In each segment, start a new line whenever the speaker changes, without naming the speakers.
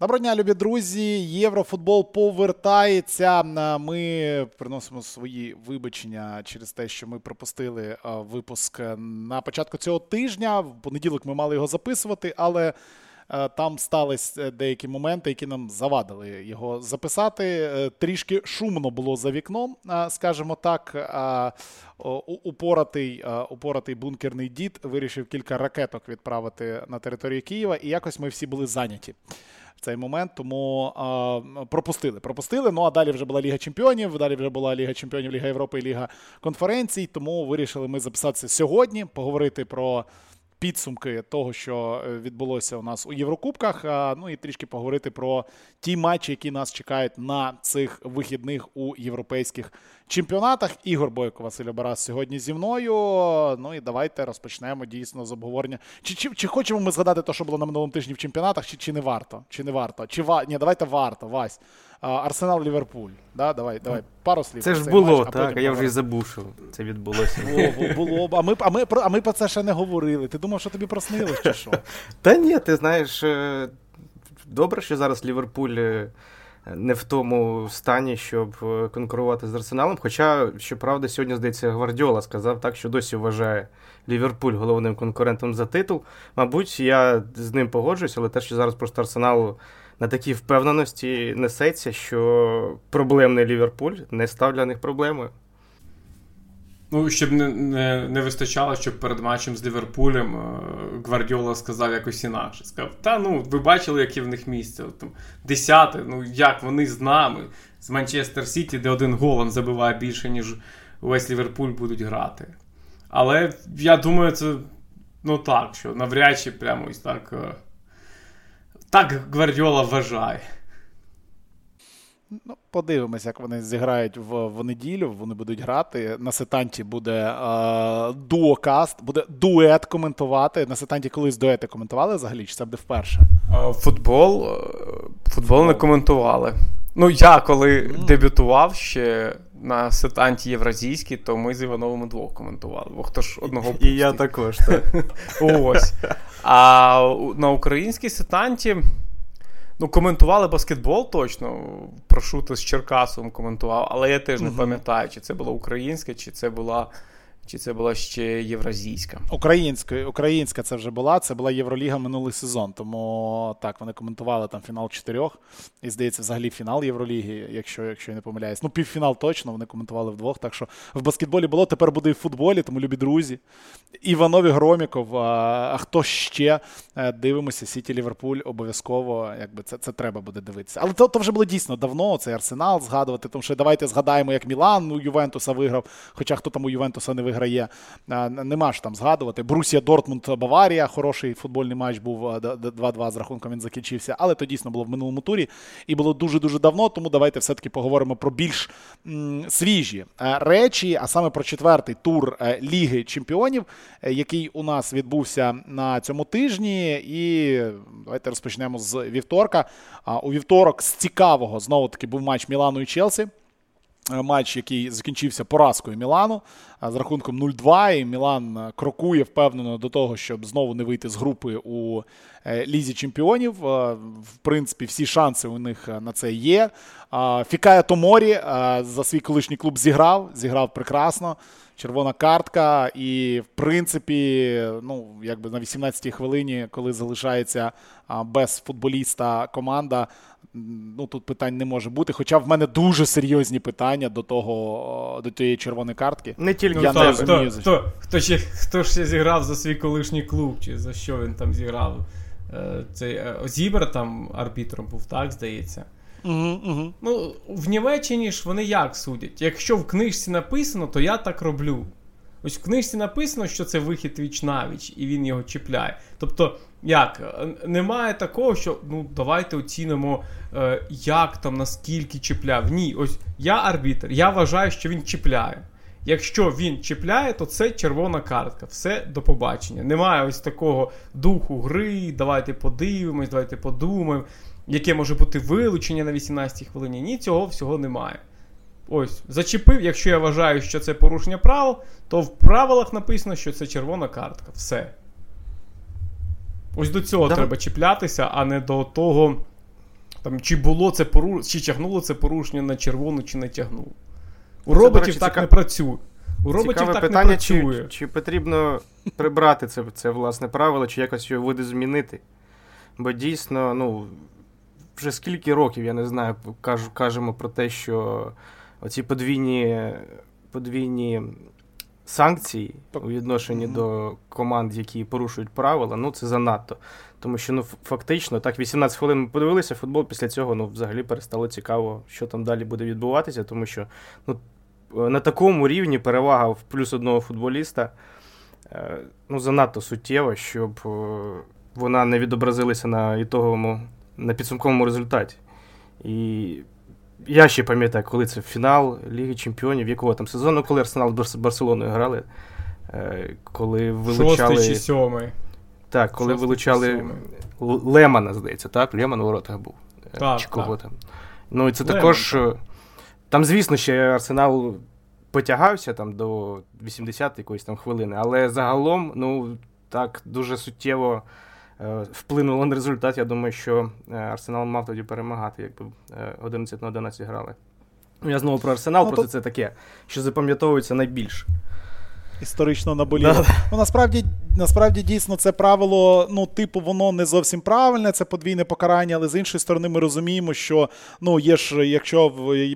Доброго дня, любі друзі. Єврофутбол повертається. Ми приносимо свої вибачення через те, що ми пропустили випуск на початку цього тижня. В понеділок ми мали його записувати, але там стались деякі моменти, які нам завадили його записати. Е, трішки шумно було за вікном, скажімо так. Упоратий упоратий бункерний дід вирішив кілька ракеток відправити на територію Києва, і якось ми всі були зайняті в цей момент, тому а, пропустили. Пропустили. Ну а далі вже була Ліга Чемпіонів, далі вже була Ліга Чемпіонів, Ліга Європи і Ліга конференцій. Тому вирішили ми записатися сьогодні, поговорити про. Підсумки того, що е, відбулося у нас у Єврокубках. Ну і трішки поговорити про ті матчі, які нас чекають на цих вихідних у європейських чемпіонатах. Ігор Бойко, Василь Барас сьогодні зі мною. Ну і давайте розпочнемо дійсно з обговорення. Чи чи, чи хочемо ми згадати те, що було на минулому тижні в чемпіонатах, чи чи не варто? Чи не варто? Чи ва... Ні, давайте варто, Вась. Арсенал Ліверпуль. Да? Давай, давай, пару слів.
Це ж було, матч, так, а я вже і забув, що це відбулося.
Було, було, а ми, а, ми, а ми про це ще не говорили. Ти думав, що тобі проснилось, чи що?
Та ні, ти знаєш, е, добре, що зараз Ліверпуль е, не в тому стані, щоб е, конкурувати з Арсеналом. Хоча, щоправда, сьогодні, здається, Гвардіола сказав так, що досі вважає Ліверпуль головним конкурентом за титул. Мабуть, я з ним погоджуюсь, але те, що зараз просто Арсенал на такій впевненості несеться, що проблемний Ліверпуль не став для них проблемою.
Ну, щоб не не, не вистачало, щоб перед матчем з Ліверпулем е, Гвардіола сказав якось інакше. Сказав, та ну, ви бачили, яке в них місце. От, там, Десяте, ну як вони з нами, з Манчестер Сіті, де один гол забиває більше, ніж весь Ліверпуль будуть грати. Але я думаю, це ну так, що навряд чи прямо ось так. Е, так Гвардіола вважає.
Ну, Подивимось, як вони зіграють в в неділю. Вони будуть грати. На сетанті буде е, дуокаст, буде дует коментувати. На сетанті колись дуети коментували взагалі, чи це буде вперше?
Футбол футбол не коментували. Ну, я коли mm. дебютував ще на сетанті Євразійській, то ми з Івановим двох коментували. Бо хто ж одного
І я також. так.
Ось. А на українській сетанті. Ну, коментували баскетбол точно. Прошути з Черкасом коментував, але я теж не пам'ятаю, чи це була українська, чи це була чи це була ще євразійська?
Українська українська це вже була. Це була Євроліга минулий сезон. Тому так, вони коментували там фінал чотирьох. І здається, взагалі фінал Євроліги, якщо якщо я не помиляюсь. Ну, півфінал точно вони коментували вдвох. Так що в баскетболі було, тепер буде і в футболі, тому любі друзі. Іванові Громіков. А, а хто ще е, дивимося? Сіті Ліверпуль обов'язково. Якби це це треба буде дивитися. Але то, то вже було дійсно давно. Цей арсенал згадувати. Тому що давайте згадаємо, як Мілан у Ювентуса виграв. Хоча хто там у Ювентуса не виграв виграє. Нема ж там згадувати. Брусія Дортмунд Баварія. Хороший футбольний матч був 2-2 з рахунком він закінчився. Але то дійсно було в минулому турі і було дуже-дуже давно. Тому давайте все-таки поговоримо про більш свіжі е, речі, а саме про четвертий тур е, Ліги Чемпіонів, е, який у нас відбувся на цьому тижні. І давайте розпочнемо з вівторка. У вівторок з цікавого знову таки був матч Мілану і Челсі. Е, матч, який закінчився поразкою Мілану з рахунком 0-2. І Мілан е, крокує впевнено до того, щоб знову не вийти з групи у е, Лізі Чемпіонів. В принципі, всі шанси у них на це є. Фікая Томорі за свій колишній клуб зіграв, зіграв прекрасно. Червона картка, і в принципі, ну якби на 18-й хвилині, коли залишається без футболіста команда, ну тут питань не може бути. Хоча в мене дуже серйозні питання до того, до тієї червоної картки.
Не тільки Я хто, не розумію, хто, хто, хто, ще, хто ще зіграв за свій колишній клуб, чи за що він там зіграв? Е, цей е, Зібер там арбітром був, так, здається.
Угу, угу.
Ну, В Німеччині ж вони як судять? Якщо в книжці написано, то я так роблю. Ось в книжці написано, що це вихід віч навіч, і він його чіпляє. Тобто, як? Немає такого, що ну давайте оцінимо, е, як там, наскільки чіпляв. Ні, ось я арбітр, я вважаю, що він чіпляє. Якщо він чіпляє, то це червона картка. Все до побачення. Немає ось такого духу гри. Давайте подивимось, давайте подумаємо, яке може бути вилучення на 18-й хвилині. Ні, цього всього немає. Ось, зачепив, якщо я вважаю, що це порушення правил, то в правилах написано, що це червона картка. Все. Ось до цього Давай. треба чіплятися, а не до того, Там, Чи було це порушення, чи тягнуло це порушення на червону, чи не тягнуло. У це, роботів речі, так цікав... не працює. У роботів
Цікаве
так
питання,
не працює.
Чи, чи потрібно прибрати це це власне правило, чи якось його буде змінити? Бо дійсно, ну, вже скільки років, я не знаю, кажу, кажемо про те, що оці подвійні подвійні санкції у відношенні mm-hmm. до команд, які порушують правила, ну це занадто. Тому що ну, фактично, так, 18 хвилин ми подивилися футбол, після цього ну, взагалі перестало цікаво, що там далі буде відбуватися, тому що ну, на такому рівні перевага в плюс одного футболіста е, ну, занадто суттєва, щоб е, вона не відобразилася на ітоговому, на підсумковому результаті. І я ще пам'ятаю, коли це фінал Ліги Чемпіонів, якого там сезону, коли Арсенал з Барселоною грали, е, коли вилучали.
Шостий чи сьомий.
Так, коли Шостий вилучали Лемана, здається, так? Леман у воротах був.
Так,
чи кого
так.
там. Ну, і це Леман, також. Так. Там, звісно, ще Арсенал потягався там до 80 якоїсь там хвилини, але загалом, ну, так, дуже суттєво е, вплинуло на результат. Я думаю, що е, Арсенал мав тоді перемагати, якби 11 е, на 11 грали. Ну, я знову про Арсенал, ну, просто то... це таке, що запам'ятовується найбільше
історично наболіло. Да. Ну, насправді, насправді, дійсно, це правило, ну, типу, воно не зовсім правильне, це подвійне покарання, але з іншої сторони, ми розуміємо, що ну, є ж, якщо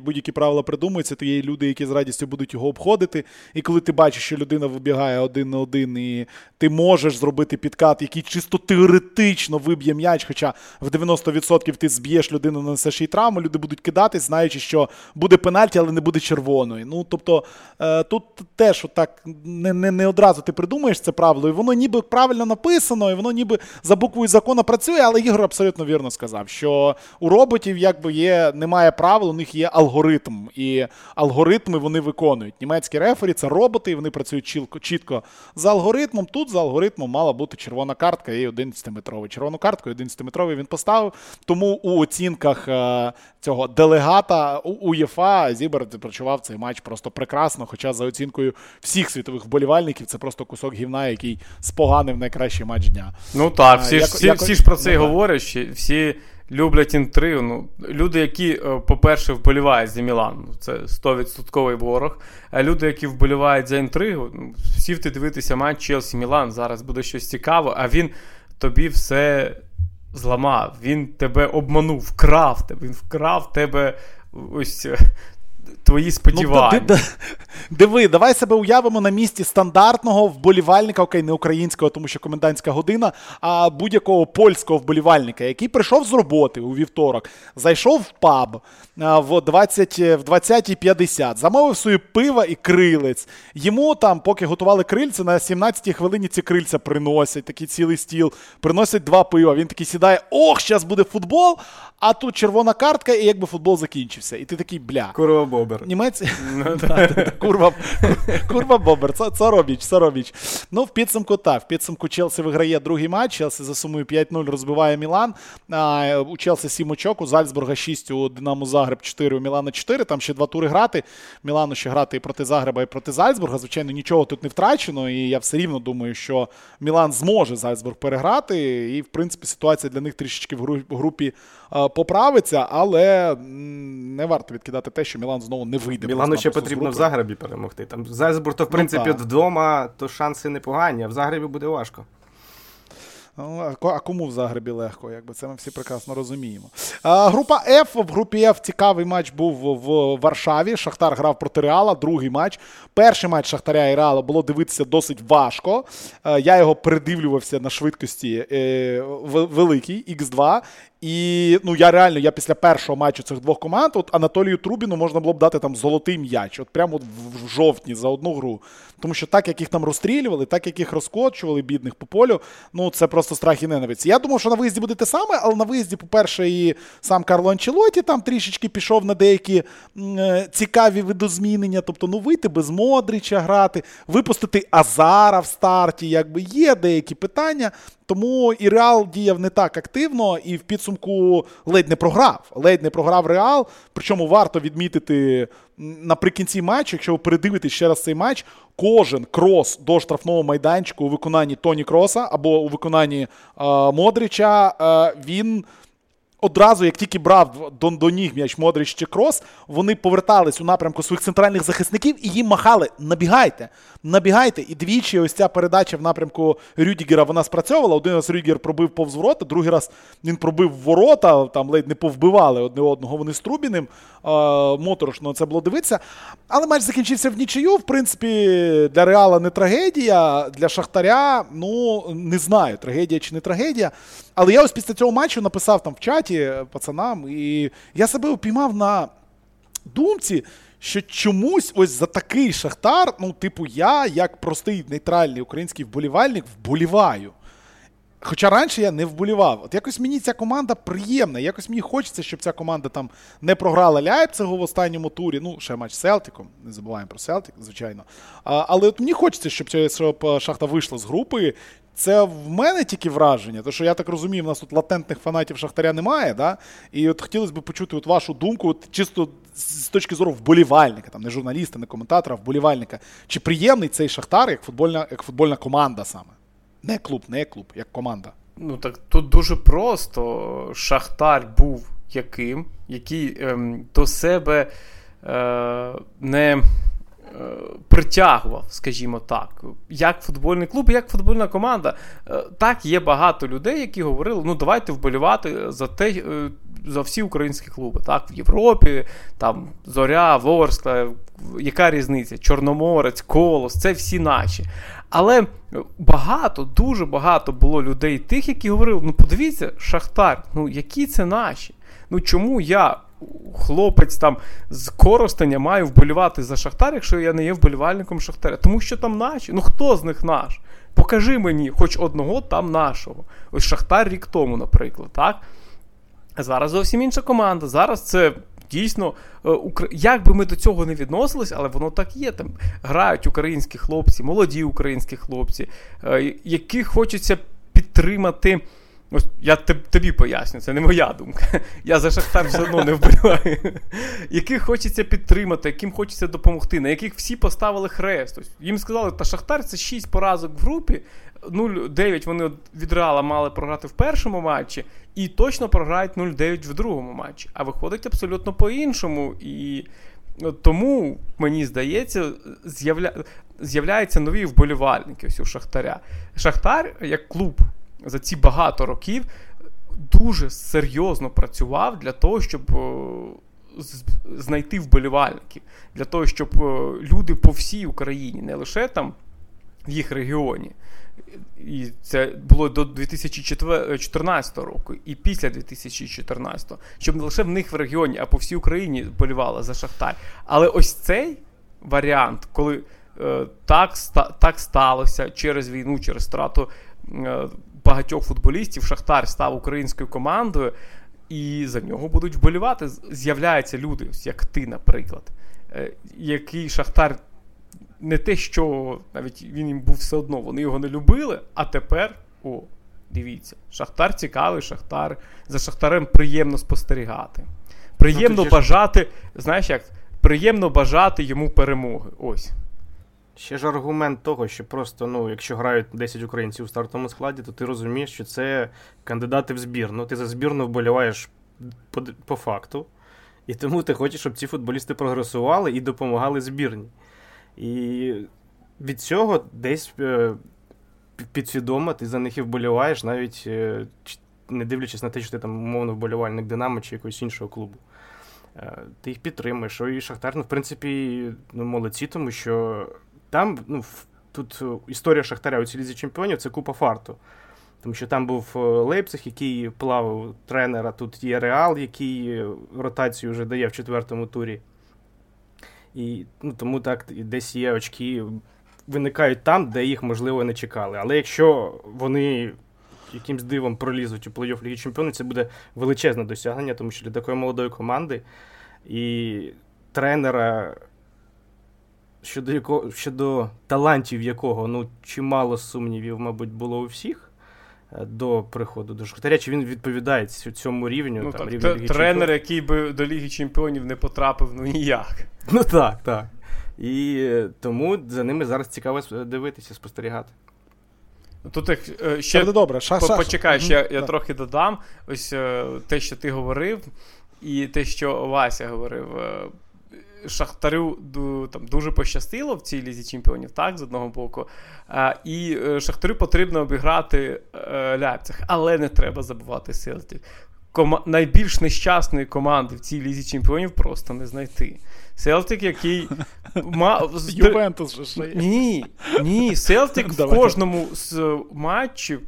будь-які правила придумуються, то є люди, які з радістю будуть його обходити. І коли ти бачиш, що людина вибігає один на один, і ти можеш зробити підкат, який чисто теоретично виб'є м'яч, хоча в 90% ти зб'єш людину, нанесеш їй травму, люди будуть кидатись, знаючи, що буде пенальті, але не буде червоної. Ну, тобто, е, тут теж отак не не, не одразу ти придумаєш це правило, і воно ніби правильно написано, і воно ніби за буквою закону працює, але Ігор абсолютно вірно сказав, що у роботів якби є, немає правил, у них є алгоритм. І алгоритми вони виконують. Німецькі рефері це роботи, і вони працюють чітко, чітко за алгоритмом. Тут за алгоритмом мала бути червона картка і 11-метровий. Червону картку 11-метровий він поставив. Тому у оцінках е, цього делегата УЄФА Зібер відпрацював цей матч просто прекрасно. Хоча за оцінкою всіх світових вболівальників це просто кусок гівна, який споганив найкращий матч дня.
Ну так, всі, як, всі, як, всі ж про це ну, говорять. Всі люблять інтригу. Ну, Люди, які, е, по-перше, вболівають за Мілан, ну, це 100% ворог. А люди, які вболівають за інтригу, ну, сівти дивитися матч Челсі Мілан, зараз буде щось цікаве, а він тобі все зламав. Він тебе обманув, вкрав тебе, він вкрав тебе ось твої сподівання. Ну,
Диви, давай себе уявимо на місці стандартного вболівальника, окей, не українського, тому що комендантська година, а будь-якого польського вболівальника, який прийшов з роботи у вівторок, зайшов в паб в 20, в 20.50, замовив собі пива і крилець. Йому там, поки готували крильця, на 17-й хвилині ці крильця приносять, такий цілий стіл, приносять два пива. Він такий сідає: ох, зараз буде футбол, а тут червона картка, і якби футбол закінчився. І ти такий бля.
Курва Бобер.
Німець. Ну, курва курва Бобер. Це робіч, це робіч. Ну, в підсумку так. В підсумку Челсі виграє другий матч. Челсі за сумою 5-0 розбиває Мілан. У Челсі 7 очок, у Зальцбурга 6, у Динамо Загреб 4, у Мілана 4. Там ще два тури грати. Мілану ще грати і проти Загреба, і проти Зальцбурга. Звичайно, нічого тут не втрачено. І я все рівно думаю, що Мілан зможе Зальцбург переграти. І, в принципі, ситуація для них трішечки в групі поправиться, але не варто відкидати те, що Мілан знову не вийде.
Мілану ще потрібно в Загребі перемогти. Там Зальцбург, то в ну принципі ну, вдома, то шанси непогані, а в Загребі буде важко.
Ну, а кому в Загребі легко? Якби Це ми всі прекрасно розуміємо. А, Група F. В групі F цікавий матч був в Варшаві. Шахтар грав проти Реала, другий матч. Перший матч Шахтаря і Реала було дивитися досить важко. Я його передивлювався на швидкості е, великий, Х2. І ну я реально, я після першого матчу цих двох команд, от Анатолію Трубіну можна було б дати там золотий м'яч, от прямо в жовтні за одну гру. Тому що так, як їх там розстрілювали, так як їх розкочували, бідних по полю, ну це просто страх і ненависть. Я думав, що на виїзді буде те саме, але на виїзді, по-перше, і сам Карло Анчелоті там трішечки пішов на деякі е, цікаві видозмінення. Тобто, ну вийти без Модрича грати, випустити Азара в старті, якби є деякі питання. Тому і Реал діяв не так активно, і в підсумку ледь не програв. Ледь не програв Реал. Причому варто відмітити наприкінці матчу, якщо ви передивитесь ще раз цей матч, кожен крос до штрафного майданчику у виконанні Тоні Кроса або у виконанні е, Модрича, е, він одразу, як тільки брав до, до ніг м'яч Модрич чи Крос, вони повертались у напрямку своїх центральних захисників і їм махали: набігайте, набігайте. І двічі ось ця передача в напрямку Рюдігера вона спрацьовувала. Один раз Рюдігер пробив повз ворота, другий раз він пробив ворота, там ледь не повбивали одне одного. Вони з Трубіним. Моторошно це було дивитися. Але матч закінчився в нічию. В принципі, для Реала не трагедія, для Шахтаря, ну не знаю, трагедія чи не трагедія. Але я ось після цього матчу написав там в чаті пацанам, і я себе упіймав на думці, що чомусь ось за такий шахтар, ну, типу, я, як простий нейтральний український вболівальник, вболіваю. Хоча раніше я не вболівав. От якось мені ця команда приємна. Якось мені хочеться, щоб ця команда там не програла Ляйпцигу в останньому турі. Ну, ще матч з Селтиком. Не забуваємо про Селтик, звичайно. А, Але от мені хочеться, щоб, щоб Шахта вийшла з групи. Це в мене тільки враження, тому що я так розумію, в нас тут латентних фанатів Шахтаря немає. да? І от хотілося б почути от вашу думку, от чисто з точки зору вболівальника, там не журналіста, не коментатора, а вболівальника. Чи приємний цей Шахтар як футбольна, як футбольна команда саме? Не клуб, не клуб, як команда.
Ну так тут дуже просто. Шахтар був яким, який ем, до себе е, не притягував, скажімо так, як футбольний клуб, як футбольна команда. Е, так, є багато людей, які говорили: ну давайте вболівати за те, е, за всі українські клуби. Так, в Європі, там Зоря, Ворскла, яка різниця? Чорноморець, Колос, це всі наші. Але багато, дуже багато було людей тих, які говорили: ну подивіться, Шахтар, ну які це наші? Ну чому я хлопець там з Коростеня має вболівати за Шахтар, якщо я не є вболівальником Шахтаря. Тому що там наші. Ну хто з них наш? Покажи мені хоч одного там нашого. Ось Шахтар рік тому, наприклад. так? Зараз зовсім інша команда. Зараз це. Дійсно, е, як би ми до цього не відносились, але воно так є. Там грають українські хлопці, молоді українські хлопці, е, яких хочеться підтримати Ось я тобі поясню, це не моя думка. Я за Шахтар все одно не вбиваю. Яких хочеться підтримати, яким хочеться допомогти, на яких всі поставили хрест. Ось Їм сказали, та Шахтар це 6 поразок в групі. 0-9 вони від Реала мали програти в першому матчі, і точно програють 0-9 в другому матчі. А виходить абсолютно по-іншому. І тому, мені здається, з'явля... з'являються нові вболівальники ось у Шахтаря. Шахтар як клуб за ці багато років дуже серйозно працював для того, щоб знайти вболівальників, для того, щоб люди по всій Україні, не лише там в їх регіоні. І це було до 2014 року, і після 2014, щоб не лише в них в регіоні, а по всій Україні болівали за Шахтар. Але ось цей варіант, коли е, так так сталося через війну, через страту е, багатьох футболістів Шахтар став українською командою, і за нього будуть вболівати. З'являються люди, як ти, наприклад, е, який Шахтар не те, що навіть він їм був все одно, вони його не любили, а тепер, о, дивіться, Шахтар цікавий, Шахтар. За Шахтарем приємно спостерігати. Приємно ну, бажати, знаєш як, приємно бажати йому перемоги. Ось.
Ще ж аргумент того, що просто, ну, якщо грають 10 українців у стартовому складі, то ти розумієш, що це кандидати в збірну. Ти за збірну вболіваєш по, по факту. І тому ти хочеш, щоб ці футболісти прогресували і допомагали збірні. І від цього десь е, підсвідомо ти за них і вболіваєш, навіть е, не дивлячись на те, що ти там умовно вболівальник Динамо чи якогось іншого клубу. Е, ти їх підтримуєш. І Шахтар, ну, в принципі, ну, молодці, тому що. Там ну, тут е, історія Шахтаря у цій лізі чемпіонів це купа фарту. Тому що там був е, Лейпциг, який плавав тренера, тут є Реал, який е, ротацію вже дає в четвертому турі. І ну, Тому так десь є очки, виникають там, де їх, можливо, не чекали. Але якщо вони якимсь дивом пролізуть у плей-офф Ліги Чемпіонів, це буде величезне досягнення, тому що для такої молодої команди і тренера щодо якого, щодо талантів якого ну, чимало сумнівів, мабуть, було у всіх. Е, до приходу до Шахтаря, чи він відповідає цьому рівню?
Ну,
там,
так, рівню Ліги Тренер, який би до Ліги Чемпіонів не потрапив, ну ніяк.
Ну так, так. І тому за ними зараз цікаво дивитися, спостерігати.
Тут як, е, ще
буде добре. Ша,
по, почекай, ще
Мгм,
я
да.
трохи додам. Ось е, те, що ти говорив, і те, що Вася говорив. Шахтарю там дуже пощастило в цій лізі чемпіонів, так, з одного боку. І е, Шахтарю потрібно обіграти е, Ляпцях, але не треба забувати Селтік. Кома- найбільш нещасної команди в цій лізі чемпіонів просто не знайти. Селтик, який мав
Ювентус же
ні, ні, Селтик в кожному з матчів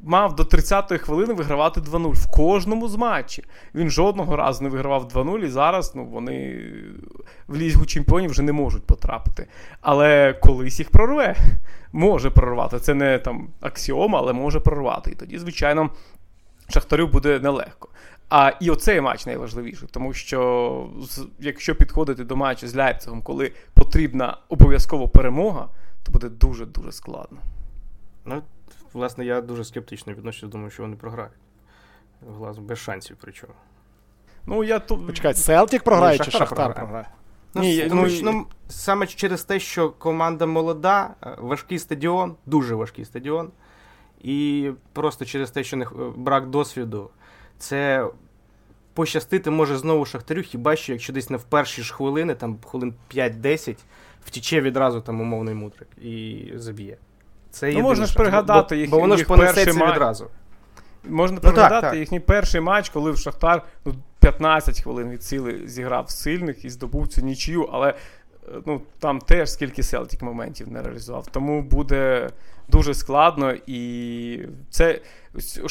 мав до 30-ї хвилини вигравати 2-0. В кожному з матчів. Він жодного разу не вигравав 2-0, і зараз ну, вони в Лігу чемпіонів вже не можуть потрапити. Але колись їх прорве. Може прорвати. Це не там аксіома, але може прорвати. І тоді, звичайно, Шахтарю буде нелегко. А і оцей матч найважливіший, тому що якщо підходити до матчу з Ляйпцигом, коли потрібна обов'язково перемога, то буде дуже-дуже складно.
Ну, власне, я дуже скептично відношуся, думаю, що вони програють. Глаз без шансів, причому.
Ну, я тут.
Почекай, Селтік програє
Ні,
чи
Шахтар
Шахтар
програє.
програє?
Ну,
Ні,
тому,
ну,
що, ну, саме через те, що команда молода, е, важкий стадіон, дуже важкий стадіон. І просто через те, що не, брак досвіду, це пощастити може знову Шахтарю, хіба що якщо десь не в перші ж хвилини, там хвилин 5-10, втіче відразу там умовний мудрик і заб'є. Це
Ну,
єдине
можна ж пригадати
бо,
їх-
бо воно ж
їх перший
понесеться
матч.
відразу.
Можна
так,
пригадати
так.
їхній перший матч, коли в Шахтар ну, 15 хвилин від сили зіграв сильних і здобув цю нічию, але е, ну, там теж скільки Селтік моментів не реалізував. Тому буде дуже складно. І це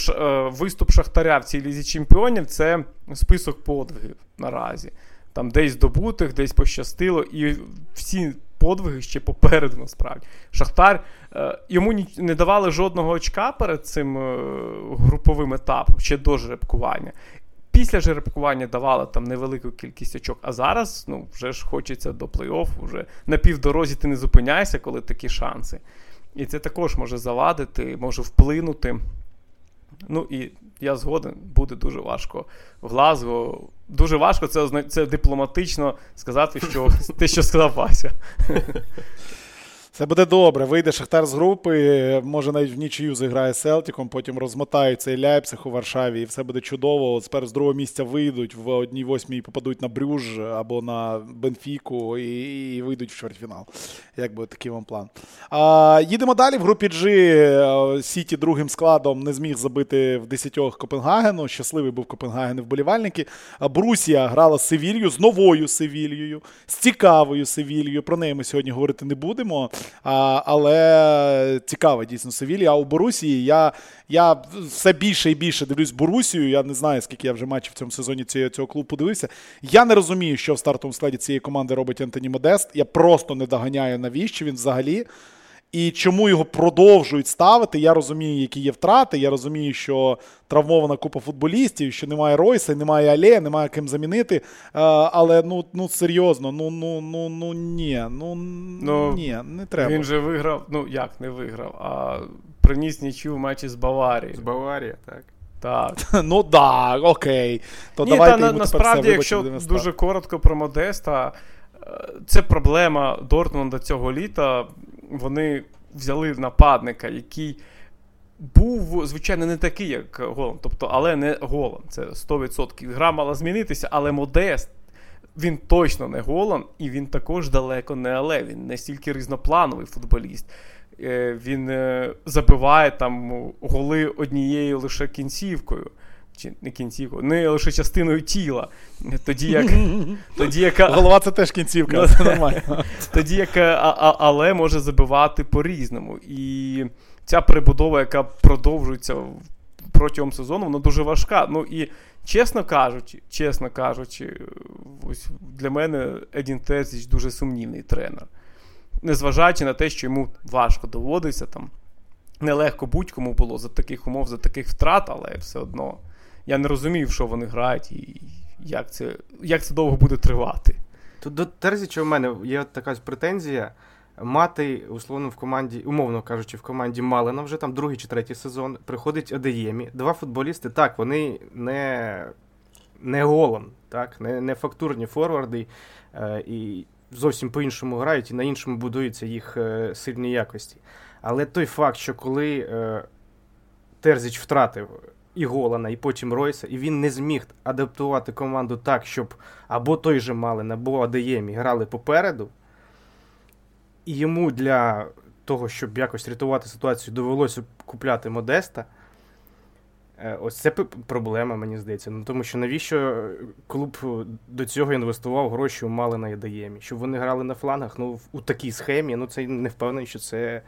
е, виступ Шахтаря в цій лізі чемпіонів це список подвигів наразі. Там десь здобутих, десь пощастило, і всі подвиги ще попереду насправді. Шахтар е, йому не давали жодного очка перед цим е, груповим етапом, ще до жеребкування. Після жеребкування давали там невелику кількість очок, а зараз ну, вже ж хочеться до плей-офф, вже на півдорозі ти не зупиняйся, коли такі шанси. І це також може завадити, може вплинути. Ну і я згоден, буде дуже важко в Глазго. Дуже важко це, це дипломатично сказати, що те, що сказав Вася.
Це буде добре. Вийде Шахтар з групи, може навіть в нічию зіграє з Селтіком, потім розмотають цей Ляйпциг у Варшаві, і все буде чудово. От Тепер з другого місця вийдуть, в одній восьмій попадуть на Брюж або на Бенфіку і, і вийдуть в чвертьфінал. Як би такий вам план. А, їдемо далі. В групі G е, Сіті другим складом не зміг забити в 10 Копенгагену. Щасливий був Копенгаген і вболівальники. Брусія грала з Севільєю, з новою Севільєю, з цікавою Севільєю. Про неї ми сьогодні говорити не будемо. А, але цікава дійсно Севілія. А у Борусії я, я все більше і більше дивлюсь Борусію. Я не знаю, скільки я вже матчів в цьому сезоні цього, цього клубу подивився. Я не розумію, що в стартовому складі цієї команди робить Антоні Модест. Я просто не доганяю, навіщо він взагалі. І чому його продовжують ставити? Я розумію, які є втрати. Я розумію, що травмована купа футболістів, що немає Ройса, немає Алея, немає ким замінити. Е, але ну, ну серйозно, ну ну ну ну ні, ну,
Ну,
ні, не треба.
Він же виграв, ну як не виграв, а приніс нічю в матчі з Баварією.
З Баварії, так. Так.
Ну
Так.
да, окей. То
Ні,
давайте
та,
йому
насправді,
все,
якщо дуже коротко про Модеста, е, це проблема Дортмунда цього літа. Вони взяли нападника, який був, звичайно, не такий, як Голан. Тобто, але не Голан. Це 100%. Гра мала змінитися, але Модест. Він точно не Голан, і він також далеко не але. Він не стільки різноплановий футболіст. Е, Він е, забиває там голи однією лише кінцівкою. Чи не кінцівкою, не лише частиною тіла. Тоді як, тоді як,
Голова це теж кінцівка,
Ну,
це нормально.
тоді як а, а, але може забивати по-різному. І ця перебудова, яка продовжується протягом сезону, вона дуже важка. Ну і чесно кажучи, чесно кажучи, ось для мене Едін Терзіч дуже сумнівний тренер. Незважаючи на те, що йому важко доводиться там. Нелегко будь-кому було за таких умов, за таких втрат, але все одно я не розумів, що вони грають і як це, як це довго буде тривати.
Тут до Терзіча у мене є така претензія. Мати, условно, в команді, умовно кажучи, в команді Малина вже там другий чи третій сезон. Приходить Адеємі. Два футболісти, так, вони не не голом, так, не не фактурні форварди е, і зовсім по-іншому грають, і на іншому будуються їх е, сильні якості. Але той факт, що коли е, Терзіч втратив і Голана, і потім Ройса, і він не зміг адаптувати команду так, щоб або той же Малин, або Адеємі грали попереду, і йому для того, щоб якось рятувати ситуацію, довелося купляти Модеста. Е, ось це проблема, мені здається. Ну, Тому що навіщо клуб до цього інвестував гроші у Малина і Даємі? Щоб вони грали на флангах ну, у такій схемі, ну це не впевнений, що це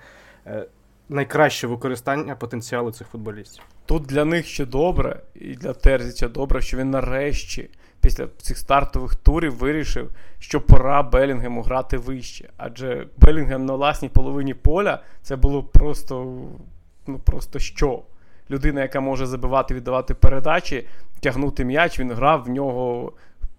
е, найкраще використання потенціалу цих футболістів.
Тут для них ще добре, і для Терзіча добре, що він нарешті після цих стартових турів вирішив, що пора Белінгему грати вище. Адже Белінгем на власній половині поля це було просто ну просто що? Людина, яка може забивати, віддавати передачі, тягнути м'яч, він грав в нього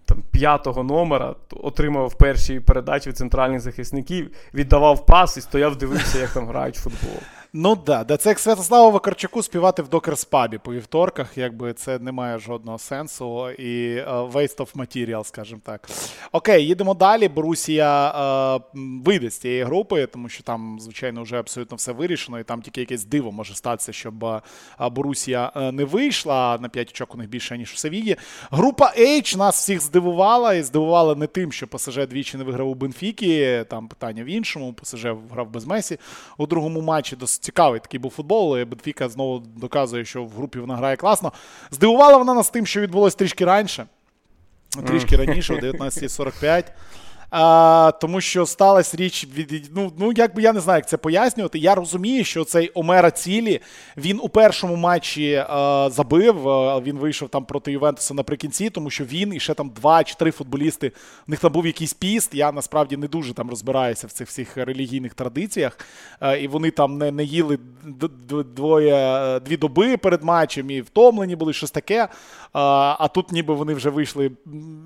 там, п'ятого номера, отримав перші передачі від центральних захисників, віддавав пас і стояв, дивився, як там грають в футбол.
Ну да, да, це як Святославу Вакарчуку співати в докерспабі по вівторках, якби це не має жодного сенсу і uh, waste of material, скажімо так. Окей, їдемо далі. Борусія uh, вийде з цієї групи, тому що там, звичайно, вже абсолютно все вирішено, і там тільки якесь диво може статися, щоб uh, Борусія не вийшла. На 5 очок у них більше, ніж в Севії. Група H нас всіх здивувала, і здивувала не тим, що ПСЖ двічі не виграв у Бенфікі. Там питання в іншому. ПСЖ грав без Месі у другому матчі цікавий такий був футбол. і Бенфіка знову доказує, що в групі вона грає класно. Здивувала вона нас тим, що відбулось трішки раніше. Трішки раніше, о 19.45. А, Тому що сталася річ від. Ну, ну якби я не знаю, як це пояснювати. Я розумію, що цей Омера Цілі він у першому матчі а, забив. А, він вийшов там проти Ювентуса наприкінці, тому що він і ще там два чи три футболісти. В них там був якийсь піст. Я насправді не дуже там розбираюся в цих всіх релігійних традиціях. А, і вони там не не їли двоє дві доби перед матчем і втомлені були щось таке. А, а тут ніби вони вже вийшли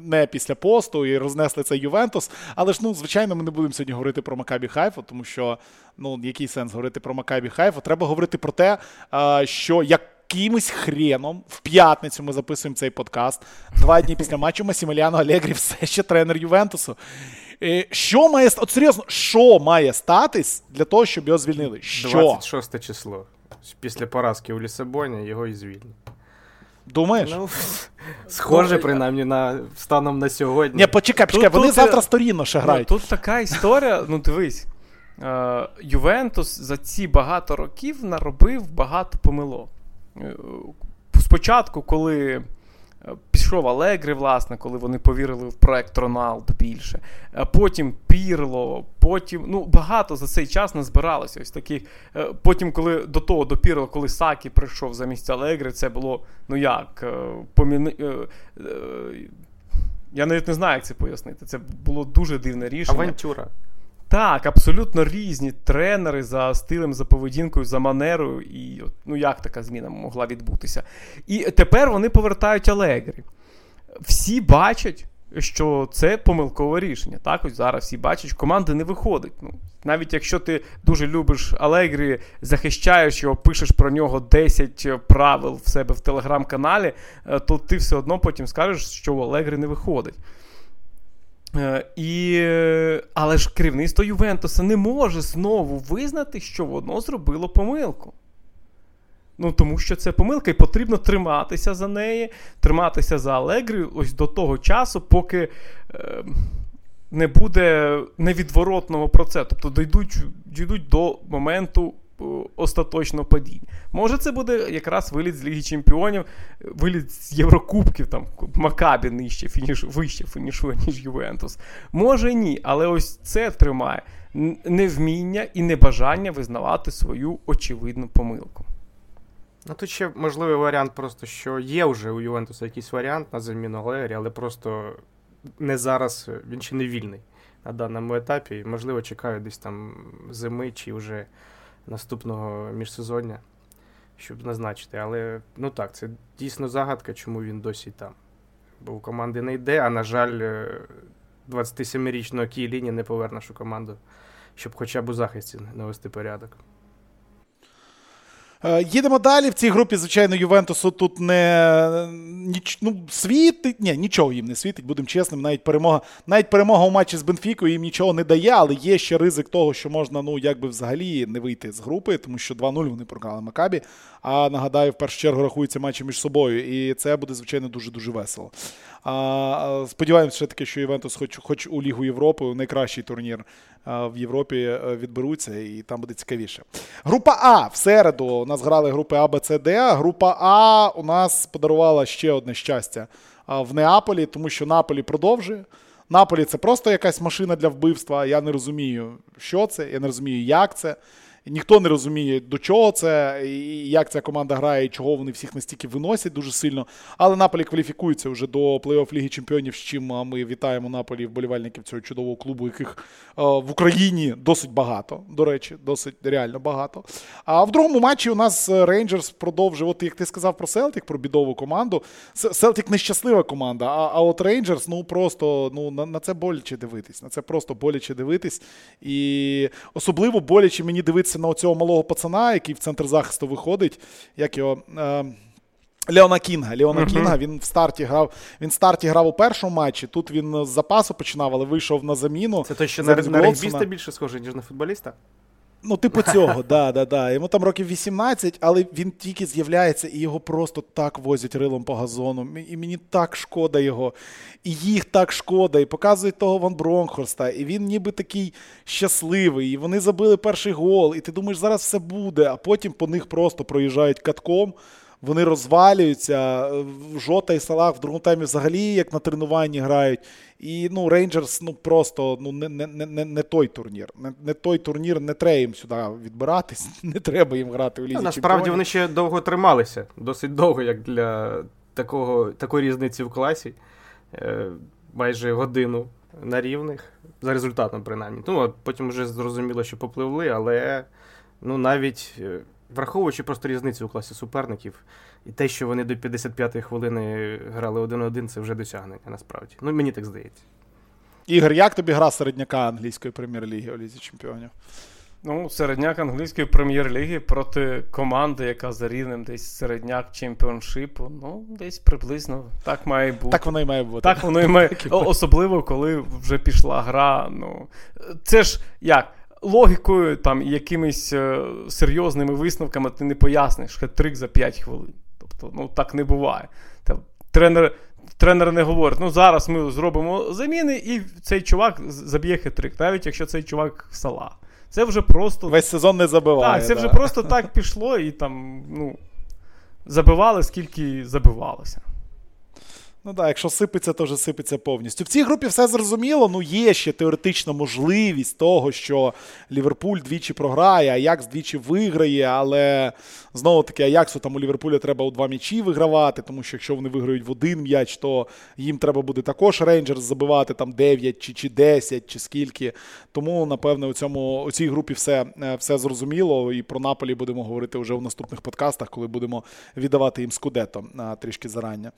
не після посту і рознесли цей Ювентус. Але ж, ну, звичайно, ми не будемо сьогодні говорити про Макабі Хайфу, тому що ну, який сенс говорити про Макабі Хайфу? Треба говорити про те, що як. Якимось хреном в п'ятницю ми записуємо цей подкаст. Два дні після матчу Масіміліано Алегрі все ще тренер Ювентусу. Що має от серйозно, що має статись для того, щоб його звільнили? Що?
26 число. Після поразки у Лісабоні його і звільнять.
Думаєш?
Ну, Схоже, принаймні, на станом на сьогодні.
Ні, почекай, почекай, вони тут, завтра сторінно ще грають.
Ну, тут така історія, ну дивись. Е, Ювентус за ці багато років наробив багато помилок. Е, спочатку, коли Пішов Алегри, власне, коли вони повірили в проект Роналду більше. Потім Пірло, потім ну, багато за цей час не збиралося. Ось таких. Е, потім, коли до того до Пірло, коли Сакі прийшов замість Алегри, це було ну як, е, поміни. Е, я навіть не знаю, як це пояснити. Це було дуже дивне рішення.
Авантюра.
Так, абсолютно різні тренери за стилем, за поведінкою, за манерою. І ну як така зміна могла відбутися? І тепер вони повертають Алегрі. Всі бачать, що це помилкове рішення. Так, ось зараз всі бачать, команди не виходить. Ну, Навіть якщо ти дуже любиш Алегрі, захищаєш його, пишеш про нього 10 правил в себе в телеграм-каналі, е, то ти все одно потім скажеш, що у Алегрі не виходить. Е, і, Але ж керівництво Ювентуса не може знову визнати, що воно зробило помилку. Ну, Тому що це помилка, і потрібно триматися за неї, триматися за Алегрі ось до того часу, поки е, не буде невідворотного процесу. Тобто дійдуть, дійдуть до моменту остаточного падіння. Може, це буде якраз виліт з Ліги Чемпіонів, виліт з Єврокубків, там Макабі нижче фініш, вище фінішує, ніж Ювентус. Може ні, але ось це тримає невміння і небажання визнавати свою очевидну помилку.
Ну, тут ще можливий варіант, просто що є вже у Ювентуса якийсь варіант на заміну Алегрі, але просто не зараз він ще не вільний на даному етапі. Можливо, чекають десь там зими чи вже наступного міжсезоння, щоб назначити. Але ну так, це дійсно загадка, чому він досі там. Бо у команди не йде, а на жаль, 27-річного е, Кієліні не повернеш у команду, щоб хоча б у захисті навести порядок.
Е, їдемо далі. В цій групі, звичайно, Ювентусу тут не ніч, ну, світить. Ні, нічого їм не світить, будемо чесним. Навіть перемога навіть перемога у матчі з Бенфікою їм нічого не дає, але є ще ризик того, що можна ну, якби взагалі не вийти з групи, тому що 2-0 вони програли Макабі. А нагадаю, в першу чергу рахуються матчі між собою. І це буде, звичайно, дуже-дуже весело. А, Сподіваємося, все таки, що Ювентус, хоч хоч у Лігу Європи, найкращий турнір в Європі е, відберуться, і там буде цікавіше. Група А в середу у нас грали групи А, Б, С, Д. Група А у нас подарувала ще одне щастя в Неаполі, тому що Наполі продовжує. Наполі це просто якась машина для вбивства. Я не розумію, що це, я не розумію, як це. Ніхто не розуміє, до чого це, і як ця команда грає, і чого вони всіх настільки виносять дуже сильно. Але Наполі кваліфікується вже до плей-офф Ліги Чемпіонів, з чим ми вітаємо Наполі вболівальників цього чудового клубу, яких в Україні досить багато. До речі, досить реально багато. А в другому матчі у нас Рейнджерс продовжує, от як ти сказав про Селтик, про бідову команду. Селтик нещаслива команда, а а от Рейнджерс, ну просто ну, на, на це боляче дивитись. На це просто боляче дивитись. І особливо боляче мені дивитися дивишся на оцього малого пацана, який в центр захисту виходить, як його. Е, Леона Кінга. Леона uh-huh. Кінга він в старті грав. Він в старті грав у першому матчі. Тут він з запасу починав, але вийшов на заміну.
Це той, що на, на регбіста більше схожий, ніж на футболіста?
Ну, типу цього, да, да, да. Йому там років 18, але він тільки з'являється, і його просто так возять рилом по газону. І мені так шкода його. І їх так шкода. І показують того Ван Бронхорста. І він ніби такий щасливий. І вони забили перший гол. І ти думаєш, зараз все буде, а потім по них просто проїжджають катком. Вони розвалюються. Жота і Салах в другому таймі взагалі як на тренуванні грають. І ну, Рейнджерс ну, просто ну, не не, не, не той турнір. Не не той турнір, не треба їм сюди відбиратись, не треба їм грати у лізі.
Насправді чемпіонів. вони ще довго трималися, досить довго, як для такого, такої різниці в класі. Е, майже годину на рівних, за результатом, принаймні. Ну, от Потім вже зрозуміло, що попливли, але ну, навіть. Враховуючи просто різницю у класі суперників, і те, що вони до 55-ї хвилини грали один-один, це вже досягнення насправді. Ну, мені так здається.
Ігор, як тобі гра середняка англійської прем'єр-ліги у Лізі Чемпіонів?
Ну, середняк англійської прем'єр-ліги проти команди, яка за рівнем десь середняк чемпіоншипу. Ну, десь приблизно так має бути.
Так воно і має бути.
Так воно і має. Особливо, коли вже пішла гра. Ну, Це ж як? Логікою там і якимись е, серйозними висновками ти не поясниш хет-трик за 5 хвилин. Тобто, ну так не буває. Там, тренер тренер не говорить, ну зараз ми зробимо заміни, і цей чувак заб'є хет-трик, навіть якщо цей чувак сала. Це вже просто.
Весь сезон не забиває.
Так, це
да.
вже просто так пішло, і там, ну, забивали, скільки забивалося.
Ну так, якщо сипеться, то вже сипеться повністю. В цій групі все зрозуміло. Ну, є ще теоретична можливість того, що Ліверпуль двічі програє, Аякс двічі виграє, але знову таки Аяксу там у Ліверпуля треба у два м'ячі вигравати, тому що якщо вони виграють в один м'яч, то їм треба буде також Рейнджерс забивати там 9 чи чи 10, чи скільки. Тому, напевне, у цьому у цій групі все е, все зрозуміло. І про Наполі будемо говорити вже в наступних подкастах, коли будемо віддавати їм скудето трішки зарання.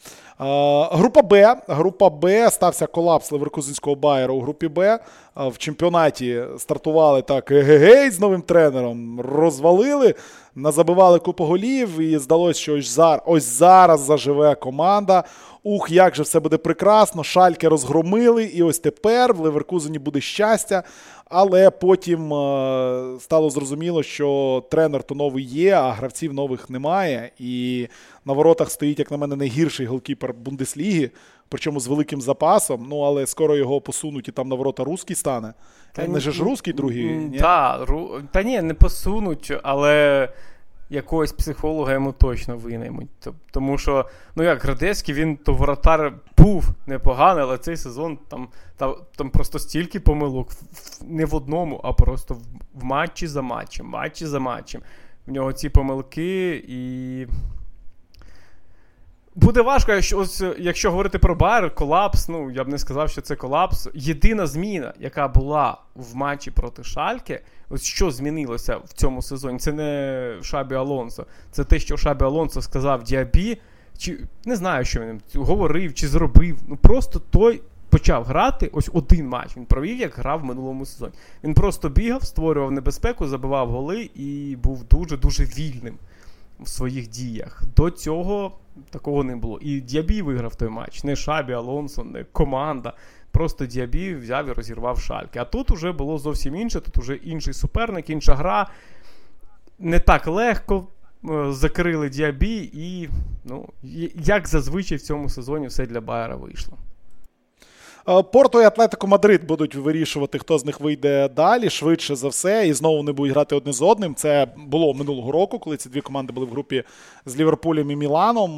Група Б. Група Б стався колапс Леверкузинського Байера у групі Б. В чемпіонаті стартували так гей з новим тренером, розвалили, назабивали купу голів, і здалося, що ось зараз, ось зараз заживе команда. Ух, як же все буде прекрасно! Шальки розгромили, і ось тепер в Леверкузені буде щастя. Але потім е, стало зрозуміло, що тренер то новий є, а гравців нових немає. І на воротах стоїть, як на мене, найгірший голкіпер Бундесліги, причому з великим запасом. Ну, але скоро його посунуть і там на ворота русський стане. Та не ж русський другий.
Та, ру... Та ні, не посунуть, але якогось психолога йому точно винаймуть. Тому що, ну як Градецький, він то воротар був непоганий, але цей сезон там там, там просто стільки помилок не в одному, а просто в, в матчі за матчем, матчі за матчем. В нього ці помилки і. Буде важко, якщо ось, якщо говорити про Байер, колапс, ну я б не сказав, що це колапс. Єдина зміна, яка була в матчі проти Шальки, ось що змінилося в цьому сезоні, це не Шабі Алонсо. Це те, що Шабі Алонсо сказав Діабі, чи не знаю, що він говорив чи зробив. Ну просто той почав грати ось один матч. Він провів, як грав в минулому сезоні. Він просто бігав, створював небезпеку, забивав голи і був дуже-дуже вільним. В своїх діях. До цього такого не було. І Діабі виграв той матч. Не Шабі, Алонсо, не команда. Просто Діабі взяв і розірвав шальки. А тут уже було зовсім інше, тут уже інший суперник, інша гра. Не так легко е, закрили Діабі, і, ну, як зазвичай в цьому сезоні все для Байера вийшло.
Е, Порту і Атлетико Мадрид будуть вирішувати, хто з них вийде далі, швидше за все, і знову не будуть грати одне з одним. Це було минулого року, коли ці дві команди були в групі з Ліверпулем і Міланом.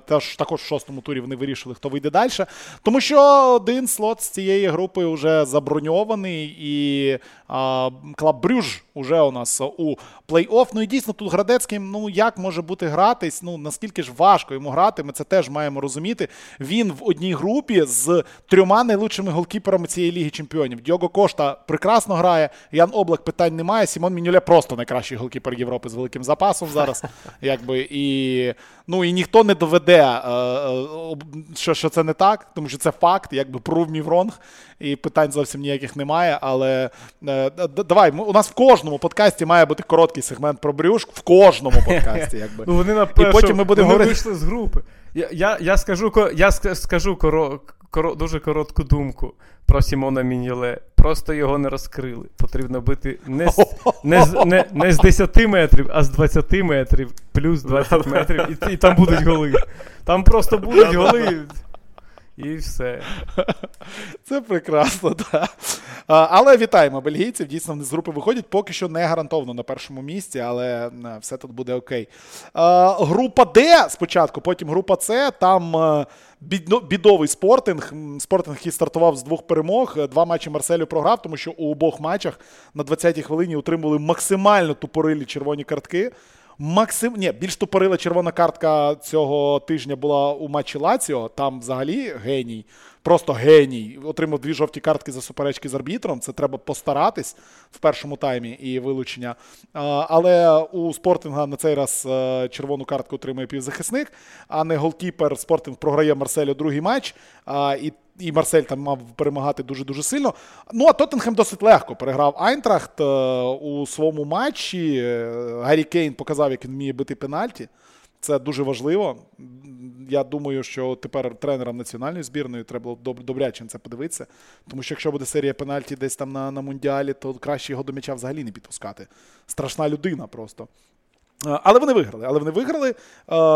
Теж також в шостому турі вони вирішили, хто вийде далі. Тому що один слот з цієї групи вже заброньований, і а, Клаб Брюж уже у нас у плей-офф. Ну і дійсно тут Градецький, ну як може бути гратись? Ну наскільки ж важко йому грати, ми це теж маємо розуміти. Він в одній групі з трьома найлучшими голкіперами цієї ліги чемпіонів. Діого Кошта прекрасно грає. Ян Облак питань немає. Сімон Міньоле просто найкращий голкіпер Європи з великим запасом зараз. Якби і ну і ніхто не доведе, е, е, що що це не так, тому що це факт, якби prove me wrong, і питань зовсім ніяких немає. Але е, давай у нас в кожному подкасті має бути короткий сегмент про брюшк. В кожному подкасті, якби
ну вони на і потім ми будемо говорити... вийшли з групи. Я я, я скажу я скажу коро, дуже коротку думку про Сімона Міньоле. Просто його не розкрили. Потрібно бити не з, не, з, не, не з 10 метрів, а з 20 метрів, плюс 20 метрів, і, і там будуть голи. Там просто будуть голи. І все.
Це прекрасно, так. Але вітаємо бельгійців. Дійсно, вони з групи виходять. Поки що не гарантовано на першому місці, але все тут буде окей. Група Д спочатку, потім група С. Там е, бідовий спортинг. Спортинг який стартував з двох перемог. Два матчі Марселю програв, тому що у обох матчах на 20-й хвилині отримали максимально тупорилі червоні картки. Максим... Ні, більш тупорила червона картка цього тижня була у матчі Лаціо. Там взагалі геній, просто геній. Отримав дві жовті картки за суперечки з арбітром. Це треба постаратись в першому таймі і вилучення. Але у спортинга на цей раз е, червону картку отримує півзахисник, а не голкіпер. Спортинг програє Марселю другий матч. І і Марсель там мав перемагати дуже-дуже сильно. Ну, а Тоттенхем досить легко переграв Айнтрахт е, у своєму матчі. Е, Гаррі Кейн показав, як він вміє бити пенальті. Це дуже важливо. Я думаю, що тепер тренерам національної збірної треба добряче на це подивитися. Тому що якщо буде серія пенальті десь там на на Мундіалі, то краще його до м'яча взагалі не підпускати. Страшна людина просто. Е, але вони виграли. Але вони виграли.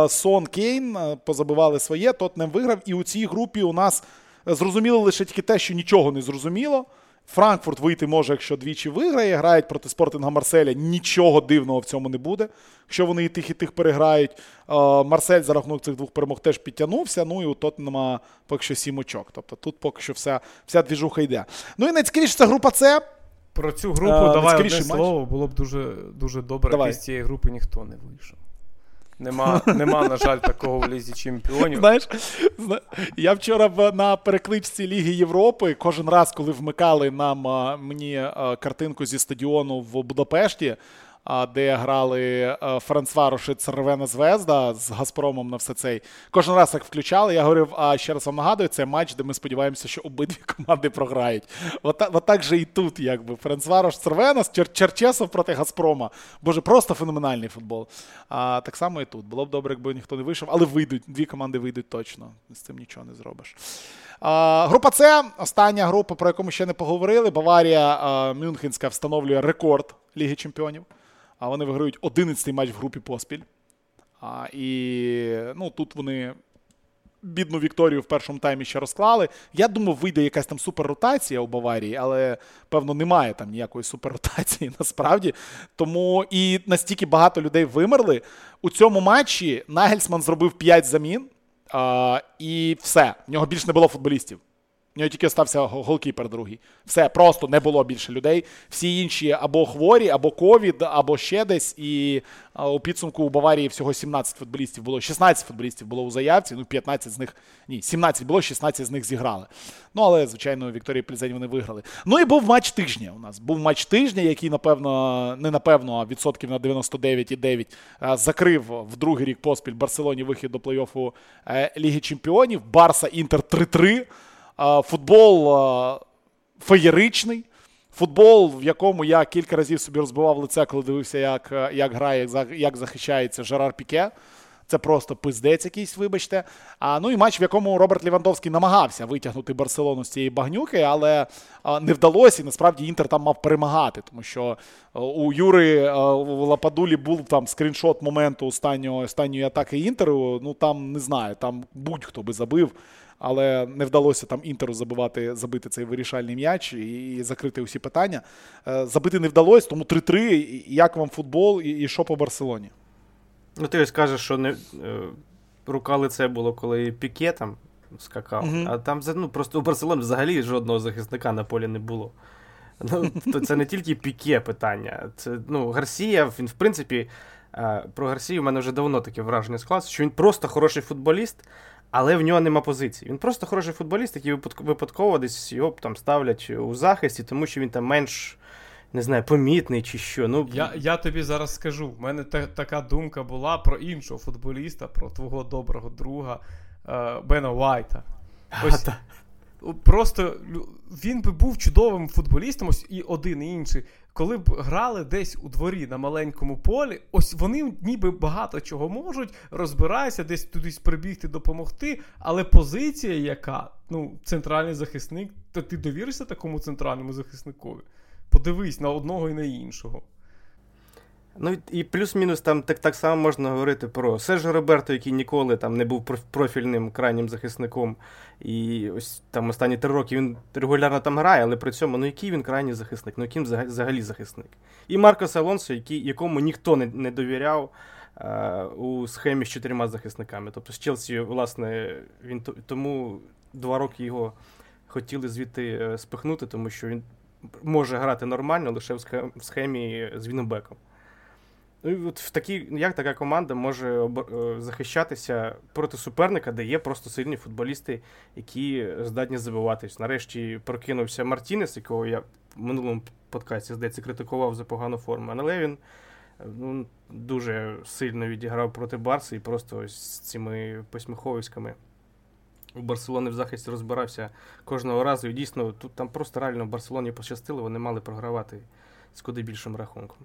Сон Кейн позабивали своє, Тотнем виграв. І у цій групі у нас Зрозуміло лише тільки те, що нічого не зрозуміло. Франкфурт вийти може, якщо двічі виграє, грають проти спортинга Марселя. Нічого дивного в цьому не буде. Якщо вони і тих, і тих переграють. Марсель за рахунок цих двох перемог теж підтягнувся. Ну і у Тоттенема поки що сім очок. Тобто тут поки що вся вся двіжуха йде. Ну і найцікавіше це група С.
Про цю групу а, давай одне слово. Було б дуже дуже добре, якби з цієї групи ніхто не вийшов. Нема, нема, на жаль, такого в лізі чемпіонів.
Знаєш, я вчора на перекличці Ліги Європи кожен раз, коли вмикали нам мені картинку зі стадіону в Будапешті де грали Францваруш і Цервена Звезда з Газпромом на все цей. Кожен раз як включали. Я говорив, а ще раз вам нагадую, це матч, де ми сподіваємося, що обидві команди програють. От, от же і тут, якби. Францваруш Цервена, Чер Черчесов проти Газпрома. Боже, просто феноменальний футбол. А так само і тут. Було б добре, якби ніхто не вийшов, але вийдуть. Дві команди вийдуть точно. З цим нічого не зробиш. А, група С, остання група, про яку ми ще не поговорили. Баварія а, Мюнхенська встановлює рекорд Ліги Чемпіонів а вони виграють 11-й матч в групі поспіль. А, І ну, тут вони бідну Вікторію в першому таймі ще розклали. Я думав, вийде якась там суперротація у Баварії, але, певно, немає там ніякої суперротації насправді. Тому і настільки багато людей вимерли. У цьому матчі Нагельсман зробив 5 замін, а, і все. В нього більше не було футболістів. У нього тільки стався голкіпер другий. Все, просто не було більше людей. Всі інші або хворі, або ковід, або ще десь. І у підсумку у Баварії всього 17 футболістів було. 16 футболістів було у заявці. Ну, 15 з них. Ні, 17 було, 16 з них зіграли. Ну, але, звичайно, Вікторії Плізень вони виграли. Ну і був матч тижня. У нас був матч тижня, який, напевно, не напевно, а відсотків на 99,9 закрив в другий рік поспіль Барселоні вихід до плей-оффу е, Ліги Чемпіонів. Барса Інтер 3-3. Футбол феєричний, футбол, в якому я кілька разів собі розбивав лице, коли дивився, як як грає, як, захищається Жерар Піке. Це просто пиздець якийсь, вибачте. А, Ну і матч, в якому Роберт Лівандовський намагався витягнути Барселону з цієї багнюки, але а, не вдалося. І насправді Інтер там мав перемагати, тому що а, у Юри а, в Лападулі був там скріншот моменту останньої, останньої атаки Інтеру. Ну там не знаю, там будь-хто би забив. Але не вдалося там інтеру забивати, забити цей вирішальний м'яч і закрити усі питання. Е, забити не вдалося, тому 3-3. Як вам футбол і, і що по Барселоні?
Ну, ти ось кажеш, що не, е, рука лице було, коли Піке там скакав, mm-hmm. а там ну, просто у Барселоні взагалі жодного захисника на полі не було. Ну, то Це не тільки Піке питання. Це, ну, Гарсія, він, в принципі, е, про Гарсію в мене вже давно таке враження склалося, що він просто хороший футболіст, але в нього нема позиції. Він просто хороший футболіст, який випадково десь його там ставлять у захисті, тому що він там менш не знаю, помітний чи що. Ну,
Я я тобі зараз скажу. У мене та, така думка була про іншого футболіста, про твого доброго друга е, Бена Уайта. Ось Просто він би був чудовим футболістом, ось і один, і інший. Коли б грали десь у дворі на маленькому полі, ось вони ніби багато чого можуть, розбираються, десь тудись прибігти, допомогти. Але позиція, яка ну, центральний захисник, то ти довіришся такому центральному захисникові? Подивись на одного і на іншого.
Ну і плюс-мінус там так так само можна говорити про Сержо Роберто, який ніколи там не був профільним крайнім захисником. І ось там останні три роки він регулярно там грає, але при цьому ну який він крайній захисник, ну яким взагалі захисник. І Маркос Алонсо, який, якому ніхто не не довіряв а, у схемі з чотирма захисниками. Тобто з Челсі, власне, він тому два роки його хотіли звідти е, спихнути, тому що він може грати нормально лише в схемі з Вінбеком. Ну, і от в такій, Як така команда може е, захищатися проти суперника, де є просто сильні футболісти, які здатні забиватись. Нарешті прокинувся Мартінес, якого я в минулому подкасті, здається, критикував за погану форму. Але він е, ну, дуже сильно відіграв проти Барси і просто з цими посміховиськами у Барселони в захисті розбирався кожного разу. І дійсно, тут там просто реально в Барселоні пощастило, вони мали програвати з куди більшим рахунком.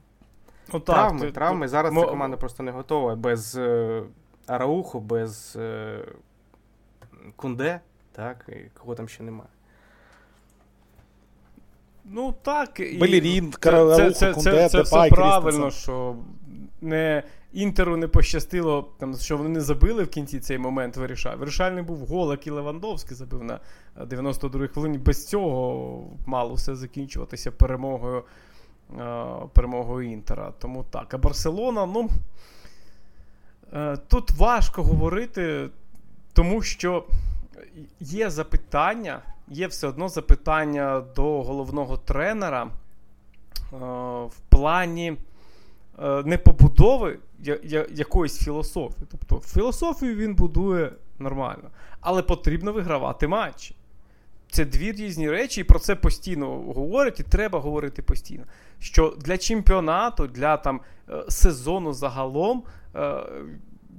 Ну, так, Травми, ти, травми. Зараз мо... ця команда просто не готова. Без е, Арауху, без е, Кунде, так, і кого там ще немає.
Ну так. І...
Белірін, Карауху,
це, це,
Кунде,
це, це, це все правильно, що не Інтеру не пощастило, там, що вони не забили в кінці цей момент вирішав. Вирішальний був гол, який Левандовський забив на 92-й хвилині. Без цього мало все закінчуватися перемогою е, перемогою Інтера. Тому так. А Барселона, ну е, тут важко говорити, тому що є запитання, є все одно запитання до головного тренера е, в плані. Е, не побудови якоїсь філософії. Тобто філософію він будує нормально, але потрібно вигравати матчі. Це дві різні речі, і про це постійно говорять, і треба говорити постійно. Що для чемпіонату, для там е, сезону загалом е,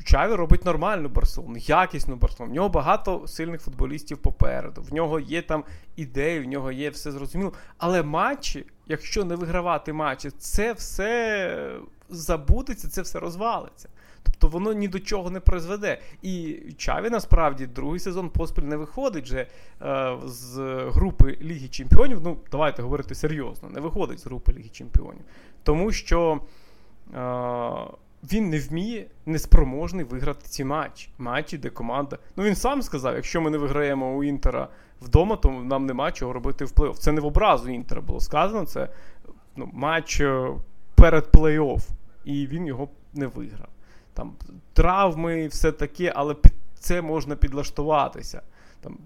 Чаві робить нормальну Барселону, якісну Барселону. В нього багато сильних футболістів попереду. В нього є там ідеї, в нього є все зрозуміло. Але матчі, якщо не вигравати матчі, це все забудеться, це все розвалиться. Тобто воно ні до чого не призведе. І Чаві насправді другий сезон поспіль не виходить вже е, з групи Ліги Чемпіонів. Ну, давайте говорити серйозно, не виходить з групи Ліги Чемпіонів. Тому що. Е, він не вміє, неспроможний виграти ці матчі. Матчі, де команда. Ну він сам сказав: якщо ми не виграємо у Інтера вдома, то нам нема чого робити в плей-офф. Це не в образу Інтера було сказано. Це ну, матч е, перед плей-офф. І він його не виграв. Там травми, все таке, але під це можна підлаштуватися. Там,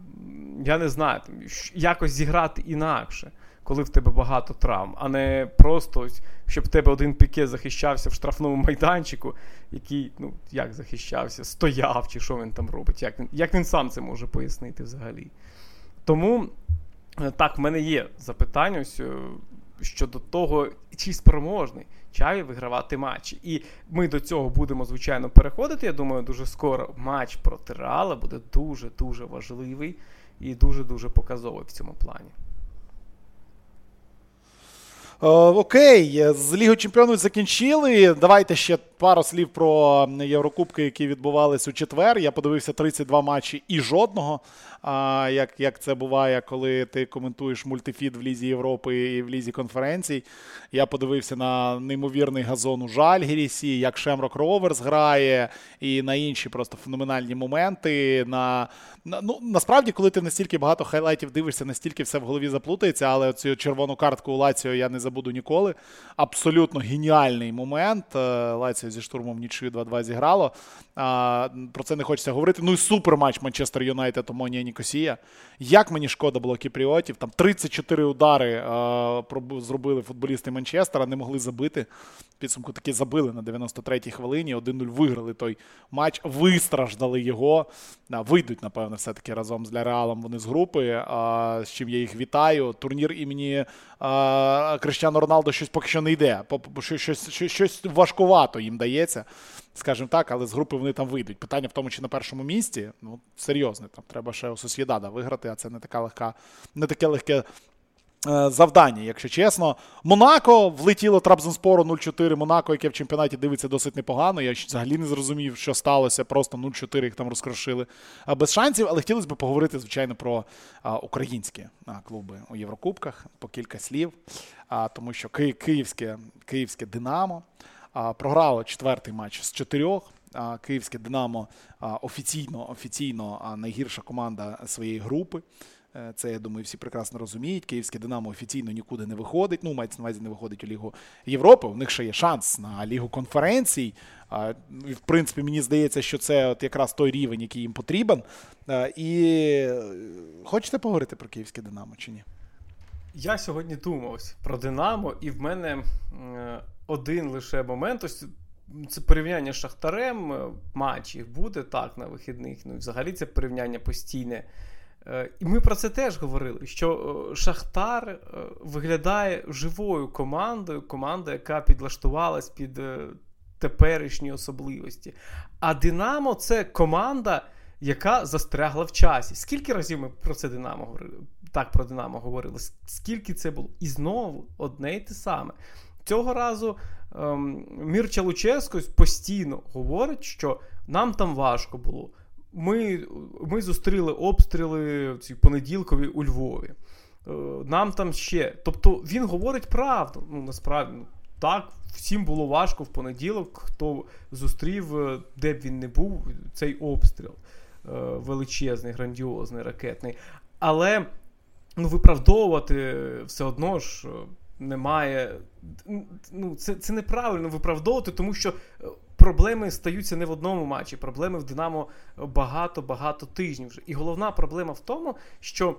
Я не знаю, там, якось зіграти інакше коли в тебе багато травм, а не просто щоб в тебе один піке захищався в штрафному майданчику, який, ну, як захищався, стояв, чи що він там робить, як він, як він сам це може пояснити взагалі. Тому е, так, в мене є запитання ось, е, щодо того, чи спроможний Чаві вигравати матчі. І ми до цього будемо, звичайно, переходити. Я думаю, дуже скоро матч проти Реала буде дуже-дуже важливий і дуже-дуже показовий в цьому плані.
окей, з Лігою Чемпіонів закінчили. Давайте ще пару слів про Єврокубки, які відбувалися у четвер. Я подивився 32 матчі і жодного. А, Як як це буває, коли ти коментуєш мультифід в Лізі Європи і в Лізі конференцій. Я подивився на неймовірний газон у Жальгірісі, як Шемрок Роверс грає, і на інші просто феноменальні моменти. На, на, ну, Насправді, коли ти настільки багато хайлайтів дивишся, настільки все в голові заплутається, але цю червону картку у Лаціо я не забуду ніколи. Абсолютно геніальний момент. Е, Лаціо зі штурмом нічию 2-2 зіграло. А, Про це не хочеться говорити. Ну і супер матч Манчестер Юнайтед Омонія Нікосія. Як мені шкода було кіпріотів. Там 34 удари а, зробили футболісти Манчестера, не могли забити. Підсумку таки забили на 93-й хвилині. 1-0 виграли той матч, вистраждали його. А, вийдуть, напевно, все-таки разом з Ляреалом вони з групи. А, з чим я їх вітаю. Турнір імені а, Криштиану Роналдо щось поки що не йде. Щось, щось, щось важкувато їм дається скажімо так, але з групи вони там вийдуть. Питання в тому, чи на першому місці, ну, серйозне, там треба ще у Сосєдада виграти, а це не така легка, не таке легке. Е, завдання, якщо чесно, Монако влетіло Трабзонспору 0-4. Монако, яке в чемпіонаті дивиться досить непогано. Я взагалі не зрозумів, що сталося. Просто 0-4 їх там розкрошили без шансів. Але хотілося б поговорити, звичайно, про українські клуби у Єврокубках по кілька слів. Тому що ки- київське, київське Динамо програло четвертий матч з чотирьох. Київське Динамо офіційно офіційно найгірша команда своєї групи. Е, це, я думаю, всі прекрасно розуміють. Київське Динамо офіційно нікуди не виходить. Ну, мається на увазі не виходить у Лігу Європи. У них ще є шанс на Лігу конференцій. В принципі, мені здається, що це от якраз той рівень, який їм потрібен. Е, і е, хочете поговорити про Київське Динамо чи ні?
Я сьогодні думав про Динамо, і в мене один лише момент. Ось це порівняння з Шахтарем, е, матч їх буде так на вихідних. Ну і взагалі це порівняння постійне. Е, і ми про це теж говорили, що е, Шахтар виглядає живою командою, команда, яка підлаштувалась під теперішні особливості. А Динамо це команда, яка застрягла в часі. Скільки разів ми про це Динамо говорили? Так про Динамо говорили, скільки це було? І знову одне й те саме. Цього разу ем, Мірча Луческо постійно говорить, що нам там важко було. Ми ми зустріли обстріли ці понеділкові у Львові. Е, нам там ще. Тобто він говорить правду. Ну, насправді, ну, так, всім було важко в понеділок, хто зустрів, е, де б він не був, цей обстріл е, величезний, грандіозний, ракетний. Але ну, виправдовувати все одно ж немає. Ну, Це це неправильно виправдовувати, тому що е, проблеми стаються не в одному матчі. Проблеми в Динамо багато-багато тижнів. вже. І головна проблема в тому, що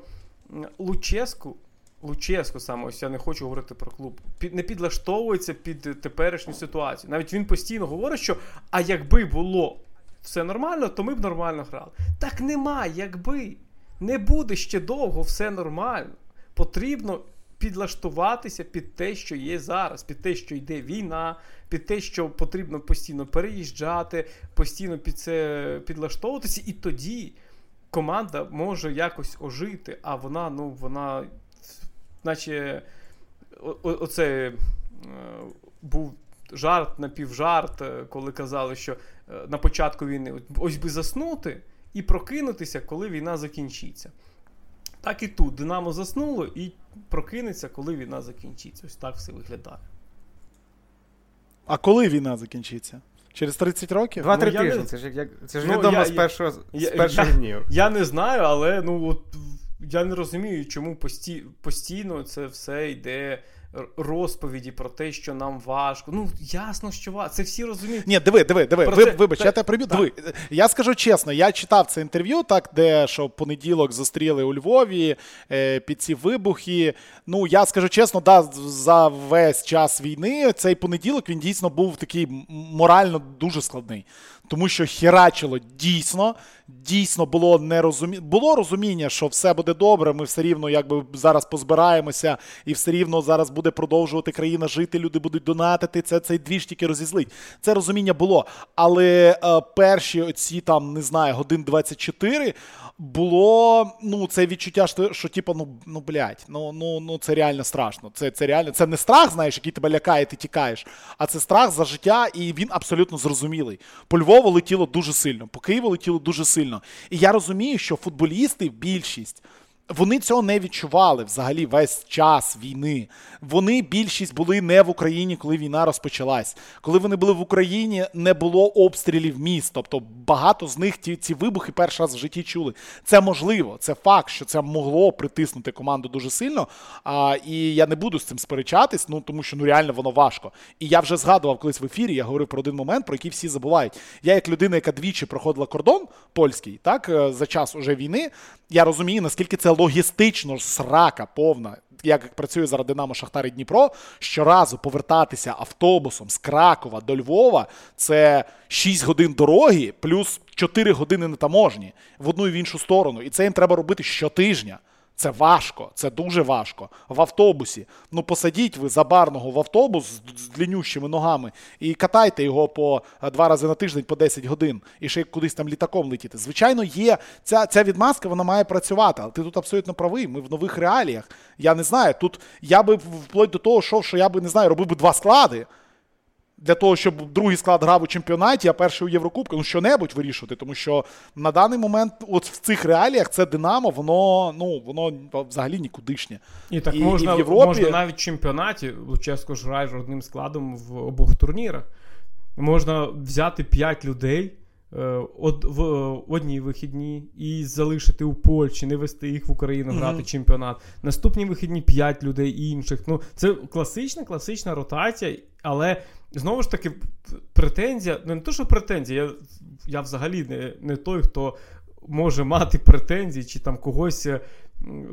Луческу. Луческо саме, ось я не хочу говорити про клуб, під, не підлаштовується під теперішню ситуацію. Навіть він постійно говорить, що а якби було все нормально, то ми б нормально грали. Так нема, якби не буде ще довго все нормально. Потрібно підлаштуватися під те, що є зараз, під те, що йде війна, під те, що потрібно постійно переїжджати, постійно під це підлаштовуватися, і тоді команда може якось ожити, а вона, ну, вона, наче оце е, був. Жарт напівжарт, е, коли казали, що е, на початку війни ось би заснути і прокинутися, коли війна закінчиться. Так і тут Динамо заснуло і прокинеться, коли війна закінчиться. Ось так все виглядає.
А коли війна закінчиться? Через 30 років?
Два-три ну, тижні. Не... Це ж як це ж ну, відомо я, з першого я, з перших
я,
днів.
Я не знаю, але ну от я не розумію, чому пості, постійно це все йде розповіді про те, що нам важко. Ну, ясно, що важко. Це всі розуміють.
Ні, диви, диви, диви. Ви, це... Вибач, так, я тебе приб'ю. Диви. Я скажу чесно, я читав це інтерв'ю, так, де що в понеділок зустріли у Львові е, під ці вибухи. Ну, я скажу чесно, да, за весь час війни цей понеділок він дійсно був такий морально дуже складний тому що херачило дійсно, дійсно було нерозумі... було розуміння, що все буде добре. Ми все рівно якби зараз позбираємося, і все рівно зараз буде продовжувати країна жити. Люди будуть донатити. Це цей двіж тільки розізлить. Це розуміння було. Але е, перші оці там не знаю годин 24, було ну, це відчуття, що, що типу, ну, ну блядь, ну, ну, ну це реально страшно. Це це реально, це не страх, знаєш, який тебе лякає, ти тікаєш, а це страх за життя, і він абсолютно зрозумілий. По Львову летіло дуже сильно, по Києву летіло дуже сильно. І я розумію, що футболісти, більшість. Вони цього не відчували взагалі весь час війни. Вони більшість були не в Україні, коли війна розпочалась. Коли вони були в Україні, не було обстрілів міст. Тобто багато з них ті ці вибухи перший раз в житті чули. Це можливо, це факт, що це могло притиснути команду дуже сильно. А, І я не буду з цим сперечатись, ну тому що ну реально воно важко. І я вже згадував колись в ефірі. Я говорив про один момент, про який всі забувають. Я, як людина, яка двічі проходила кордон польський, так е, за час уже війни, я розумію, наскільки це логістично срака повна. Як працює зараз Динамо Шахтар і Дніпро, щоразу повертатися автобусом з Кракова до Львова це 6 годин дороги, плюс 4 години на таможні в одну і в іншу сторону. І це їм треба робити щотижня. Це важко, це дуже важко. В автобусі. Ну, посадіть ви забарного в автобус з длиннющими ногами і катайте його по два рази на тиждень по 10 годин і ще кудись там літаком летіти. Звичайно, є ця ця відмазка, вона має працювати, але ти тут абсолютно правий. Ми в нових реаліях. Я не знаю. Тут я би вплоть до того, що, що я би не знаю, робив би два склади для того, щоб другий склад грав у чемпіонаті, а перший у Єврокубку, ну що-небудь вирішувати. Тому що на даний момент, от в цих реаліях, це Динамо, воно ну воно взагалі нікудишнє.
І так і, можна і в Європі... можна навіть в чемпіонаті Луческо ж грає одним складом в обох турнірах. Можна взяти 5 людей. Е, од, в одній вихідні і залишити у Польщі, не вести їх в Україну грати mm-hmm. чемпіонат. Наступні вихідні 5 людей інших. Ну, Це класична класична ротація, але знову ж таки, претензія, ну не то, що претензія, я я взагалі не не той, хто може мати претензії, чи там когось е,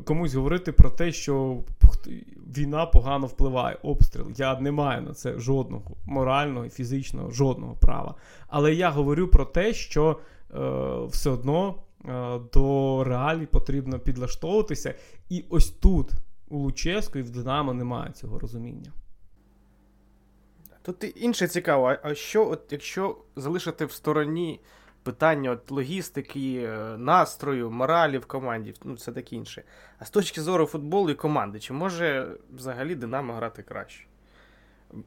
комусь говорити про те, що війна погано впливає, обстріл. Я не маю на це жодного морального і фізичного, жодного права. Але я говорю про те, що е, все одно е, до реалій потрібно підлаштовуватися. І ось тут у Луческу в Динамо немає цього розуміння.
Тут інше цікаво, а що, от якщо залишити в стороні питання от логістики, е, настрою, моралі в команді, ну це таке інше. А з точки зору футболу і команди, чи може взагалі Динамо грати краще?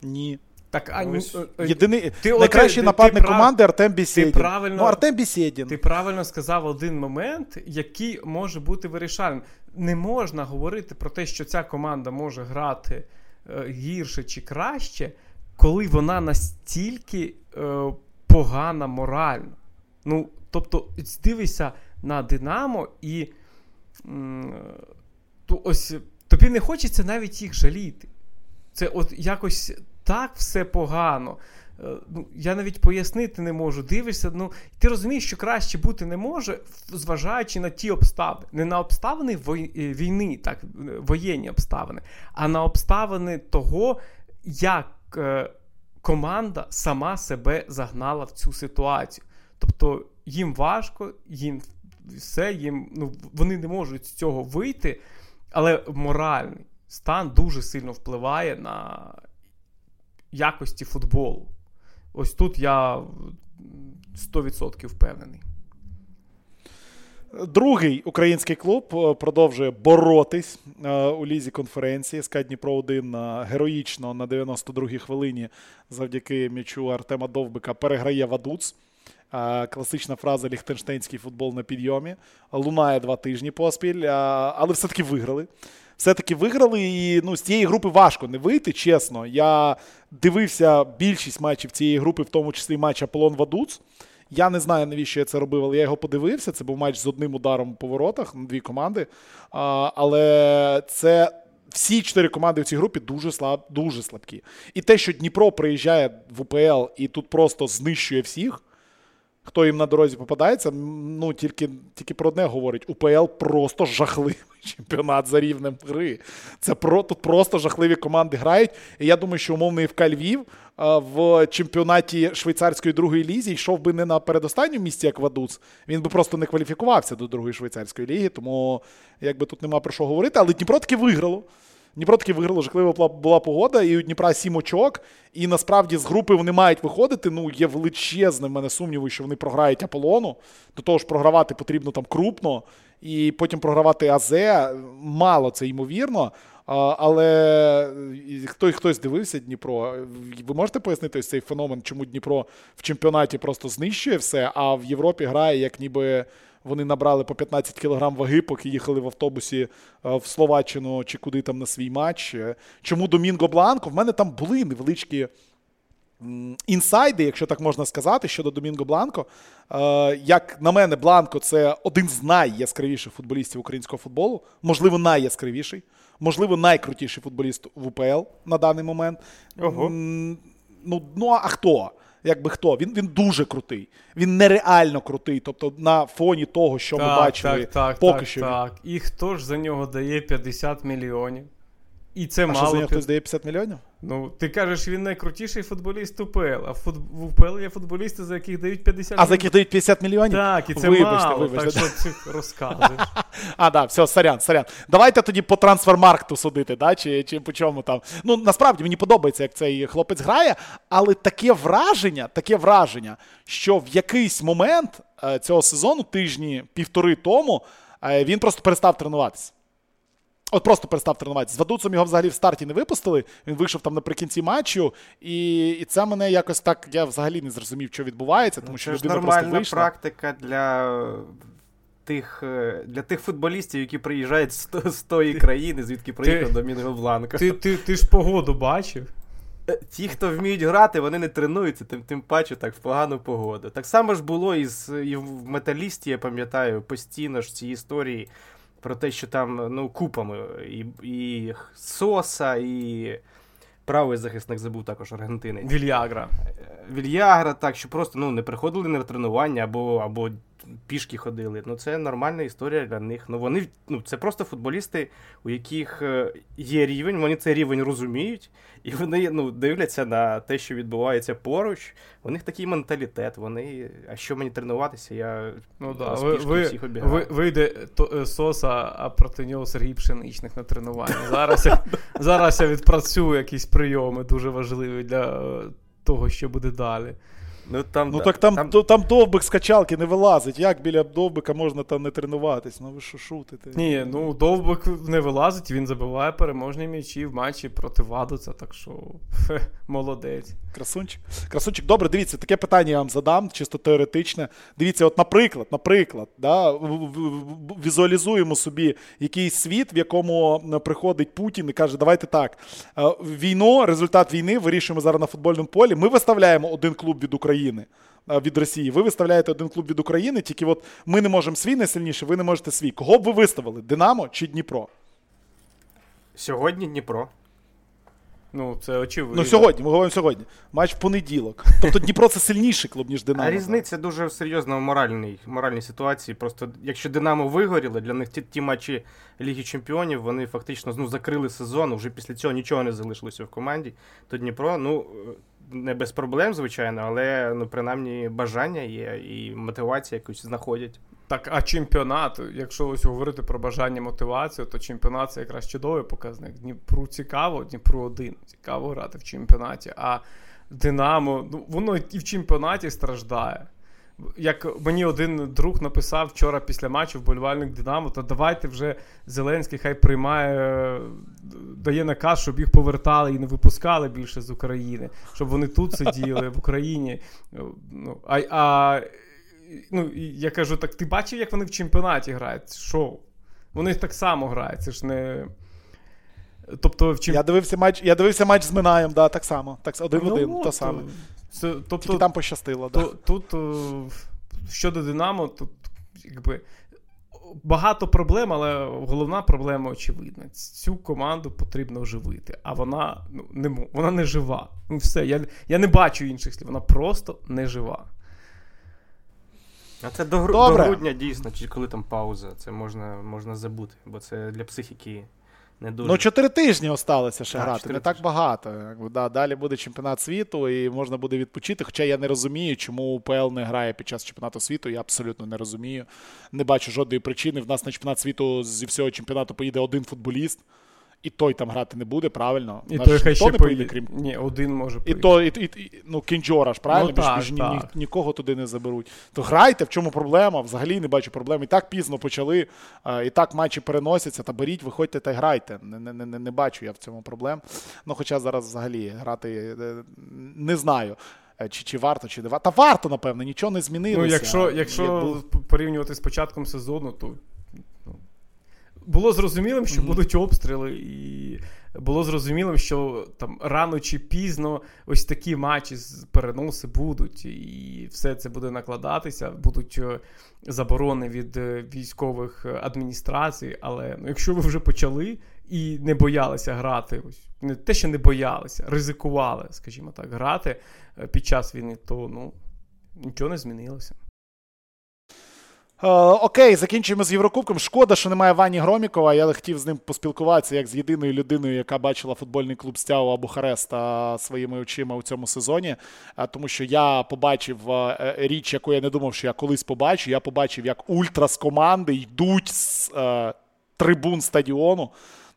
Ні.
Так, а
Ось, Єдиний ти найкращий ти, нападник ти, команди Артем Бісєдін.
Ти правильно,
ну, Артем Бісєдін.
Ти правильно сказав один момент, який може бути вирішальним. Не можна говорити про те, що ця команда може грати е, гірше чи краще коли вона настільки е, погана морально. Ну, тобто, дивися на Динамо і м, то ось тобі не хочеться навіть їх жаліти. Це от якось так все погано. Е, ну, Я навіть пояснити не можу. Дивишся, ну ти розумієш, що краще бути не може, зважаючи на ті обставини. Не на обставини е, війни, так, воєнні обставини, а на обставини того, як е, команда сама себе загнала в цю ситуацію. Тобто їм важко, їм все, їм ну, вони не можуть з цього вийти, але моральний стан дуже сильно впливає на якості футболу. Ось тут я 100% впевнений.
Другий український клуб е, продовжує боротись е, у лізі конференції. СК Дніпро 1 героїчно на 92-й хвилині завдяки м'ячу Артема Довбика переграє Вадуц. Е, класична фраза Ліхтенштейнський футбол на підйомі. Лунає два тижні поспіль, але все-таки виграли. Все-таки виграли, і ну, з цієї групи важко не вийти, чесно. Я дивився більшість матчів цієї групи, в тому числі матч Аполлон Вадуц. Я не знаю, навіщо я це робив, але я його подивився. Це був матч з одним ударом по воротах на дві команди. А, Але це. Всі чотири команди в цій групі дуже слаб, дуже слабкі. І те, що Дніпро приїжджає в УПЛ і тут просто знищує всіх, хто їм на дорозі попадається, ну тільки тільки про одне говорить: УПЛ просто жахливий чемпіонат за рівнем гри. Це про тут просто жахливі команди грають. І я думаю, що умовний ФК Львів в чемпіонаті швейцарської другої лізі йшов би не на передостанньому місці, як Вадуц. Він би просто не кваліфікувався до другої швейцарської ліги, тому якби тут нема про що говорити. Але Дніпро таки виграло. Дніпро таки виграло, жахлива була погода, і у Дніпра сім очок. І насправді з групи вони мають виходити. Ну, є величезне в мене сумніви, що вони програють Аполлону. До того ж, програвати потрібно там крупно, і потім програвати АЗ. Мало це ймовірно. Але хто, хтось дивився Дніпро. Ви можете пояснити ось цей феномен, чому Дніпро в чемпіонаті просто знищує все, а в Європі грає, як ніби вони набрали по 15 кілограм ваги, поки їхали в автобусі в Словаччину чи куди там на свій матч. Чому Домінго Бланко? В мене там були невеличкі. Інсайди, якщо так можна сказати, щодо Домінго Бланко. Як на мене, Бланко це один з найяскравіших футболістів українського футболу, можливо, найяскравіший можливо, найкрутіший футболіст в УПЛ на даний момент. Ого. Ну, ну а хто? Якби хто? Він він дуже крутий. Він нереально крутий. Тобто, на фоні того, що
так,
ми бачили,
так, так,
поки
так,
що.
Так. І хто ж за нього дає 50 мільйонів? І це
а
мало.
що за нього хтось дає 50 мільйонів?
Ну, ти кажеш, він найкрутіший футболіст УПЛ, а в, в УПЛ є футболісти, за яких дають 50
мільйонів. А за яких дають 50 мільйонів?
Так, і це
вибачте,
мало,
вибачте.
так що ти розказуєш.
А, да, все, сорян, сорян. Давайте тоді по трансфермаркту судити, да, чи, чи по чому там. Ну, насправді мені подобається, як цей хлопець грає, але таке враження, таке враження, що в якийсь момент е, цього сезону, тижні півтори тому, е, він просто перестав тренуватися. От просто перестав тренуватися. З Вадуцом його взагалі в старті не випустили. Він вийшов там наприкінці матчу, і і це мене якось так. Я взагалі не зрозумів, що відбувається, тому що
це
людина
нормальна
просто вийшла.
практика для тих е, для тих футболістів, які приїжджають з, з тої країни, звідки приїхав Домінго Бланко.
Ти, ти, ти ж погоду бачив.
Е, ті, хто вміють грати, вони не тренуються, тим тим паче так в погану погоду. Так само ж було і, з, і в металісті, я пам'ятаю, постійно ж ці історії про те, що там ну, купами і і Соса, і правий захисник забув також Аргентини.
Вільягра.
Вільягра, так, що просто ну, не приходили на тренування або або пішки ходили. Ну, Це нормальна історія для них. Ну, вони, ну, Це просто футболісти, у яких е, є рівень, вони цей рівень розуміють, і вони ну, дивляться на те, що відбувається поруч. У них такий менталітет. Вони, а що мені тренуватися? Я
ну, да. ви, ви, всіх ви, Вийде то, е, Соса, а проти нього Сергій Пшеничник на тренуванні. Зараз я, зараз я відпрацюю якісь прийоми дуже важливі для е, того, що буде далі.
Ну там ну, так там там... там довбик з качалки не вилазить. Як біля довбика можна там не тренуватись? Ну ви що шутите?
Ні, ну довбик не вилазить, він забиває переможні м'ячі в матчі проти Вадуца, так що фе, молодець.
Красунчик. Красунчик, добре, дивіться, таке питання я вам задам, чисто теоретичне. Дивіться, от, наприклад, наприклад, да, візуалізуємо собі якийсь світ, в якому приходить Путін і каже, давайте так. Війну, результат війни вирішуємо зараз на футбольному полі. Ми виставляємо один клуб від України. України. Від Росії, ви виставляєте один клуб від України, тільки от ми не можемо свій найсильніший, ви не можете свій. Кого б ви виставили? Динамо чи Дніпро?
Сьогодні Дніпро.
Ну, це очевидно.
Ну, сьогодні, ми говоримо сьогодні. Матч в понеділок. Тобто Дніпро це сильніший клуб, ніж Динамо.
А різниця дуже серйозна в моральній моральній ситуації. Просто якщо Динамо вигоріло, для них ті, ті матчі Ліги Чемпіонів вони фактично ну, закрили сезон. Вже після цього нічого не залишилося в команді. То Дніпро, ну не без проблем, звичайно, але ну, принаймні бажання є і мотивація якусь знаходять.
Так, а чемпіонат, якщо ось говорити про бажання мотивацію, то чемпіонат це якраз чудовий показник. Дніпру цікаво, Дніпру один. Цікаво грати в чемпіонаті. А Динамо, ну воно і в чемпіонаті страждає. Як мені один друг написав вчора після матчу вболівальник Динамо, то давайте вже Зеленський хай приймає, дає наказ, щоб їх повертали і не випускали більше з України, щоб вони тут сиділи в Україні. Ну, А а ну, я кажу, так ти бачив, як вони в чемпіонаті грають? Шоу. Вони так само грають. Це ж не. Тобто, в чемп...
Я дивився матч я дивився матч з Минаєм, да, так само. Так, один в ну, один, то саме.
Це, тобто,
Тільки там пощастило.
То, да. Тут щодо Динамо, тут якби. Багато проблем, але головна проблема очевидна. Цю команду потрібно оживити, а вона ну, не вона не жива. Ну, все, Я я не бачу інших слів, вона просто не жива.
А це до, до грудня дійсно, чи коли там пауза, це можна можна забути, бо це для психіки не дуже.
Ну, чотири тижні осталося ще а, грати, не так багато. Да, Далі буде чемпіонат світу і можна буде відпочити. Хоча я не розумію, чому УПЛ не грає під час чемпіонату світу. Я абсолютно не розумію. Не бачу жодної причини. В нас на чемпіонат світу зі всього чемпіонату поїде один футболіст. І той там грати не буде, правильно?
І той хай ще
не поїде, крім
Ні, один може
і
поїде.
то, і, і, і, ну, Кінджора ж, правильно?
Ну, так,
більш ні-
так.
ні- нікого туди не заберуть. То грайте, в чому проблема? Взагалі не бачу проблем. І так пізно почали, а, і так матчі переносяться, та беріть, виходьте та й грайте. Не, не, не, не бачу я в цьому проблем. Ну, хоча зараз взагалі грати е, не знаю. е, Чи, чи варто, чи не варто. Та варто, напевно, нічого не змінилося.
Ну, якщо, якщо
Якби-
порівнювати з початком сезону, то ну, було зрозумілим, що
Мгм.
будуть обстріли, і було зрозумілим, що там рано чи пізно ось такі матчі з переноси будуть, і все це буде накладатися, будуть е, заборони від е, військових адміністрацій. Але ну, якщо ви вже почали і не боялися грати, ось не те, що не боялися, ризикували, скажімо так, грати е, під час війни, то ну нічого не змінилося.
Е, окей, закінчуємо з Єврокубком. Шкода, що немає Вані Громікова. Я хотів з ним поспілкуватися як з єдиною людиною, яка бачила футбольний клуб Стяува Бухареста своїми очима у цьому сезоні. Е, Тому що я побачив е, річ, яку я не думав, що я колись побачу. Я побачив, як ультра з команди йдуть з трибун стадіону.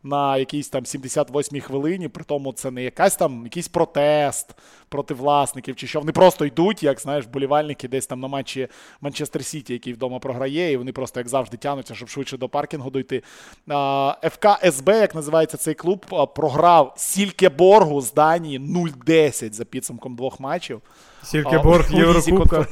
На якійсь там 78-й хвилині, при тому це не якась там якийсь протест проти власників, чи що вони просто йдуть, як знаєш, болівальники десь там на матчі Манчестер Сіті, який вдома програє, і вони просто як завжди тянуться, щоб швидше до паркінгу дойти. ФК СБ, як називається цей клуб, програв Сількеборгу з Данії 0-10 за підсумком двох матчів.
Сількеборг
А,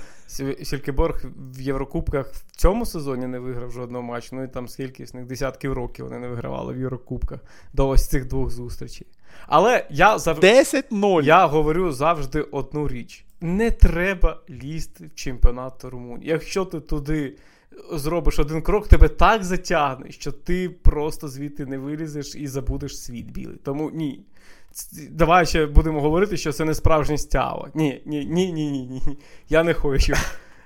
Сількеборг в Єврокубках в цьому сезоні не виграв жодного матчу. Ну і там скільки з них десятків років вони не вигравали в Єврокубках до ось цих двох зустрічей. Але я завжди
10-0.
я говорю завжди одну річ: не треба лізти в чемпіонат Румунії. Якщо ти туди зробиш один крок, тебе так затягне, що ти просто звідти не вилізеш і забудеш світ білий. Тому ні. Давай ще будемо говорити, що це не справжнє стява. Ні, ні, ні, ні, ні, ні. Я не хочу.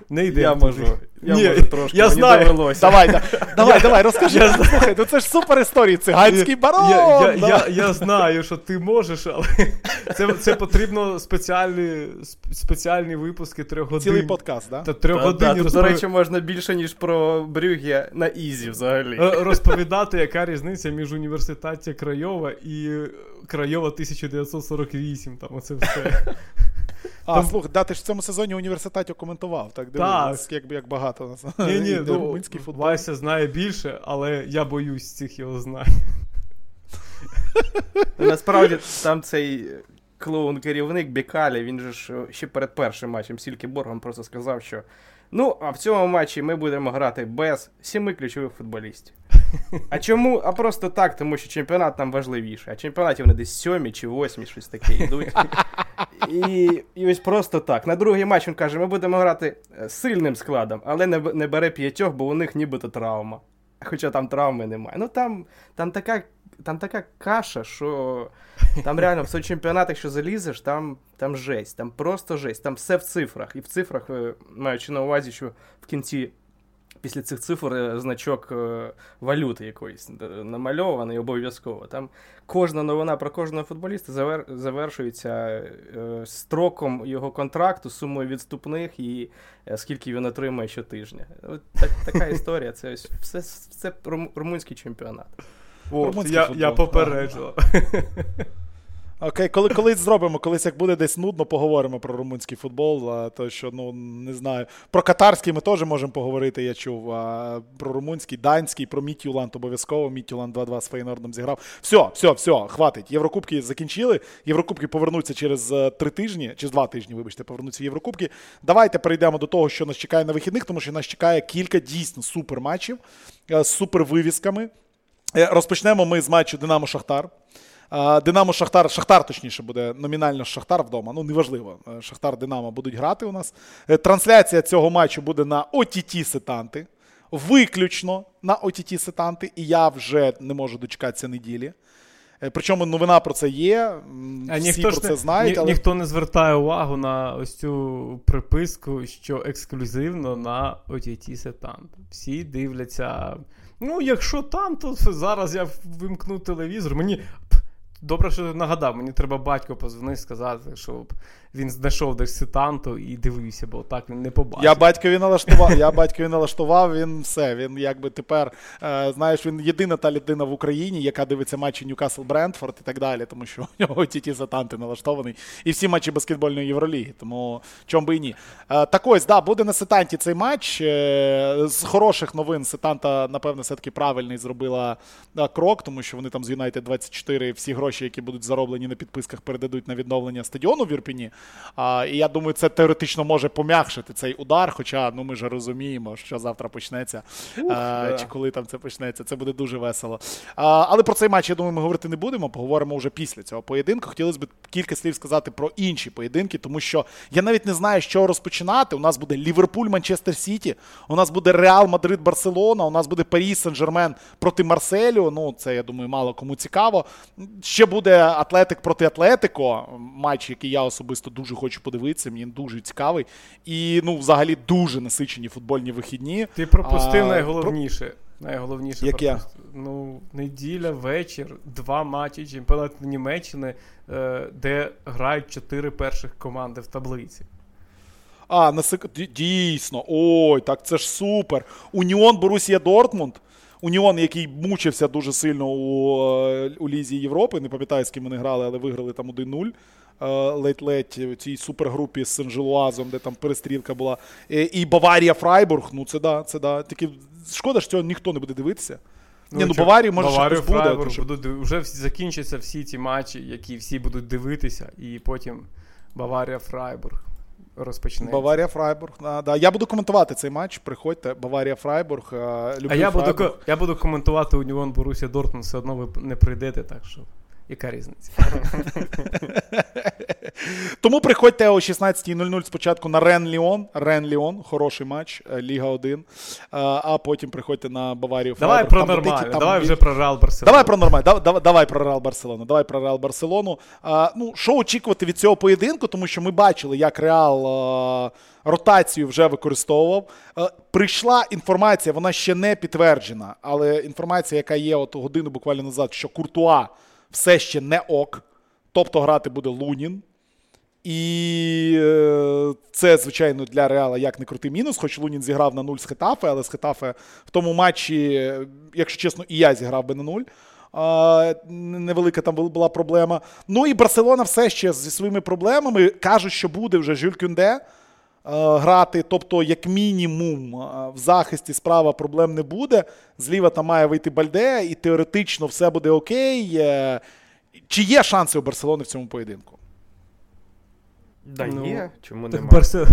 Не йде.
Я можу. Я
Ні,
можу трошки.
я
мені
знаю.
довелося.
Давай, да, давай, давай, розкажи. Слухай, ну це ж супер історії. Циганський барон.
Я, я, я, я знаю, що ти можеш, але це, це потрібно спеціальні, спеціальні випуски трьох годин.
Цілий подкаст, да?
Та трьох годин
да, до речі, можна більше, ніж про Брюгге на Ізі взагалі.
е, розповідати, яка різниця між університеті Крайова і Крайова 1948. Там оце все.
А,
Там-
слухай, да, ти ж в цьому сезоні університеті коментував. Так, диви,
Так.
нас як, як багато нас.
Ні, ні, ну,
румунський футбол.
Вася знає більше, але я боюсь цих його знань.
Насправді там цей клоун-керівник Бікалі, він же ж ще перед першим матчем Сількіборгом просто сказав, що ну, а в цьому матчі ми будемо грати без сіми ключових футболістів. А чому? А просто так, тому що чемпіонат там важливіший. А чемпіонаті вони десь сьомі чи восьмі, щось таке йдуть. І, і ось просто так. На другий матч він каже: ми будемо грати е, сильним складом, але не, не бере п'ятьох, бо у них нібито травма. Хоча там травми немає. Ну там, там, така, там така каша, що там реально в цей чемпіонат, якщо залізеш, там, там жесть, там просто жесть, там все в цифрах. І в цифрах, е, маючи на увазі, що в кінці. Після цих цифр е, значок е, валюти якоїсь е, намальований обов'язково. Там кожна новина про кожного футболіста завер... завершується е, строком його контракту, сумою відступних і е, скільки він отримує щотижня. Так, така історія. Це ось все, все румунський чемпіонат.
От,
Румунський
я, я попереджував.
Окей, коли колись зробимо, колись як буде десь нудно, поговоримо про румунський футбол. А, то що ну не знаю. Про катарський ми теж можемо поговорити. Я чув. А, про румунський, данський, про Мітюланд обов'язково. Мітюланд 2-2 з Фейнордом зіграв. Все, все, все, хватить. Єврокубки закінчили. Єврокубки повернуться через е, три тижні, чи два тижні, вибачте, повернуться в Єврокубки. Давайте перейдемо до того, що нас чекає на вихідних, тому що нас чекає кілька дійсно супер матчів е, з супер вивісками. Е, Розпочнемо ми з матчу Динамо Шахтар. Динамо Шахтар, Шахтар, точніше, буде номінально Шахтар вдома. Ну, неважливо. Е, Шахтар Динамо будуть грати у нас. Е, Трансляція цього матчу буде на OTT Сетанти. Виключно на OTT Сетанти. І я вже не можу дочекатися неділі. Е, Причому новина про це є.
А
Всі
ніхто
про це
не,
знають.
ні,
але...
ніхто не звертає увагу на ось цю приписку, що ексклюзивно на OTT Сетант. Всі дивляться. Ну, якщо там, то зараз я вимкну телевізор. Мені Добре, що нагадав, мені треба батько позвонити сказати, щоб він знайшов десь ситанту і дивився, бо так він не побачив.
Я батькові налаштував, я батькові налаштував, він все. Він якби тепер, е, знаєш, він єдина та людина в Україні, яка дивиться матчі Ньюкасл Брентфорд і так далі, тому що у нього ті ті сатанти налаштований. І всі матчі баскетбольної Євроліги. Тому чом би і ні. Е, так ось, да, буде на сетанті цей матч. Е, з хороших новин Сетанта, напевно, все-таки правильний зробила крок, тому що вони там з Юнайтед 24 всі гроші, які будуть зароблені на підписках, передадуть на відновлення стадіону в Ірпіні. А, І я думаю, це теоретично може пом'якшити цей удар. Хоча ну ми ж розуміємо, що завтра почнеться, Ух, а, да. чи коли там це почнеться. Це буде дуже весело. А, Але про цей матч, я думаю, ми говорити не будемо. Поговоримо вже після цього поєдинку. Хотілося б кілька слів сказати про інші поєдинки, тому що я навіть не знаю, що розпочинати. У нас буде Ліверпуль, Манчестер Сіті, у нас буде Реал Мадрид, Барселона, у нас буде Паріс Сен-Жермен проти Марселю. Ну, це я думаю, мало кому цікаво. Ще буде Атлетик проти Атлетико, матч, який я особисто дуже хочу подивитися. Мені дуже цікавий. І ну, взагалі дуже насичені футбольні вихідні.
Ти пропустив а, найголовніше. Про... Найголовніше
Як я?
Ну, неділя, вечір, два матчі чемпіонату Німеччини, е, де грають чотири перших команди в таблиці.
А, на сек... дійсно. Ой, так це ж супер. Уніон Борусія Дортмунд. Уніон, який мучився дуже сильно у е, у Лізі Європи. Не пам'ятаю, з ким вони грали, але виграли там 1-0. Е, ледь-ледь в цій супергрупі з Сен-Желуазом, де там перестрілка була. І Баварія Фрайбург. Ну, це да, це да. Тільки шкода, що цього ніхто не буде дивитися. Ну, Ні, ну Баварію може Баварію,
буде. Фрайбург будуть, вже закінчаться всі ці матчі, які всі будуть дивитися, і потім Баварія Фрайбург розпочнеться.
Баварія Фрайбург. А, да. Я буду коментувати цей матч. Приходьте. Баварія Фрайбург. Люблю
а я
Фрайбург.
буду я буду коментувати Уніон Борусія Дортмунд, все одно ви не прийдете, так що. Яка різниця?
Тому приходьте о 16.00 спочатку на Рен Ліон. Рен Ліон, хороший матч, е, Ліга 1. А потім приходьте на Баварію
Давай про нормальне, давай вже про Реал Барселону.
Давай про нормальне, давай, давай про Реал Барселону. Давай про Реал Барселону. Ну, Що очікувати від цього поєдинку, тому що ми бачили, як Реал. Ротацію вже використовував. Прийшла інформація, вона ще не підтверджена, але інформація, яка є от годину буквально назад, що Куртуа все ще не ок. Тобто грати буде Лунін. І е, це, звичайно, для Реала як не крутий мінус, хоч Лунін зіграв на нуль з Хетафе, але з Хетафе в тому матчі, якщо чесно, і я зіграв би на нуль. Невелика там була проблема. Ну і Барселона все ще зі своїми проблемами. Кажуть, що буде вже Жюль Кюнде грати. Тобто, як мінімум, в захисті справа проблем не буде. Зліва там має вийти Бальде, і теоретично все буде окей. Е, чи є шанси у Барселони в цьому поєдинку?
Да, ну, є, чому немає?
Барсе...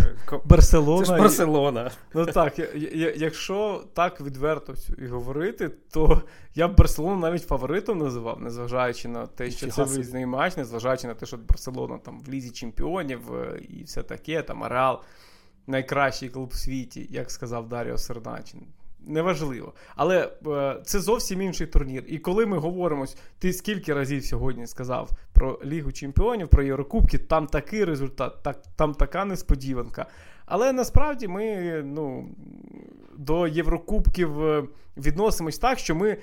Барселона.
Це ж Барселона.
Ну так, я, я, якщо так відверто і говорити, то я б Барселону навіть фаворитом називав, незважаючи на те, що це виїзний матч, незважаючи на те, що Барселона там в Лізі Чемпіонів е, і все таке, там Ареал найкращий клуб в світі, як сказав Даріо Серначин. Неважливо. Але е, це зовсім інший турнір. І коли ми говоримо, ти скільки разів сьогодні сказав про Лігу Чемпіонів, про Єврокубки, там такий результат, так, там така несподіванка. Але насправді ми ну, до Єврокубків е, відносимось так, що ми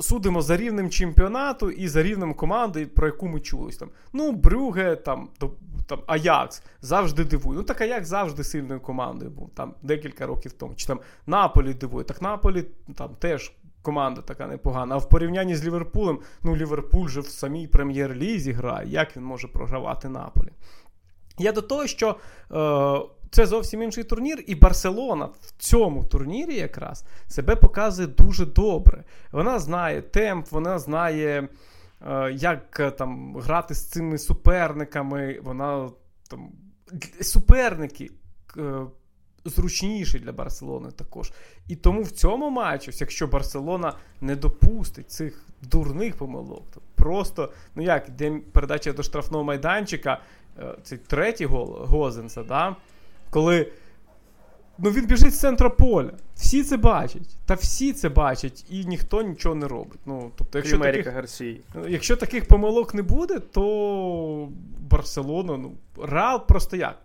судимо за рівнем чемпіонату і за рівнем команди, про яку ми чулись. Там. Ну, Брюге, там, там Аякс завжди дивує. Ну, так Аякс завжди сильною командою був там декілька років тому. Чи там Наполі дивує. Так Наполі там теж. Команда така непогана. А в порівнянні з Ліверпулем, ну Ліверпуль же в самій прем'єр-лізі грає. Як він може програвати Наполі? Я до того, що е, це зовсім інший турнір, і Барселона в цьому турнірі якраз себе показує дуже добре. Вона знає темп, вона знає, як е, там грати з цими суперниками. Вона там суперники. Е, Зручніші для Барселони також. І тому в цьому матчі, якщо Барселона не допустить цих дурних помилок, то просто, ну як, де передача до штрафного майданчика, цей третій гол Гозенса, да, коли ну, він біжить з центра поля. Всі це бачать. Та всі це бачать, і ніхто нічого не робить. Ну, тобто, Якщо таких,
Гарсії.
якщо таких помилок не буде, то Барселона, ну, Реал просто як?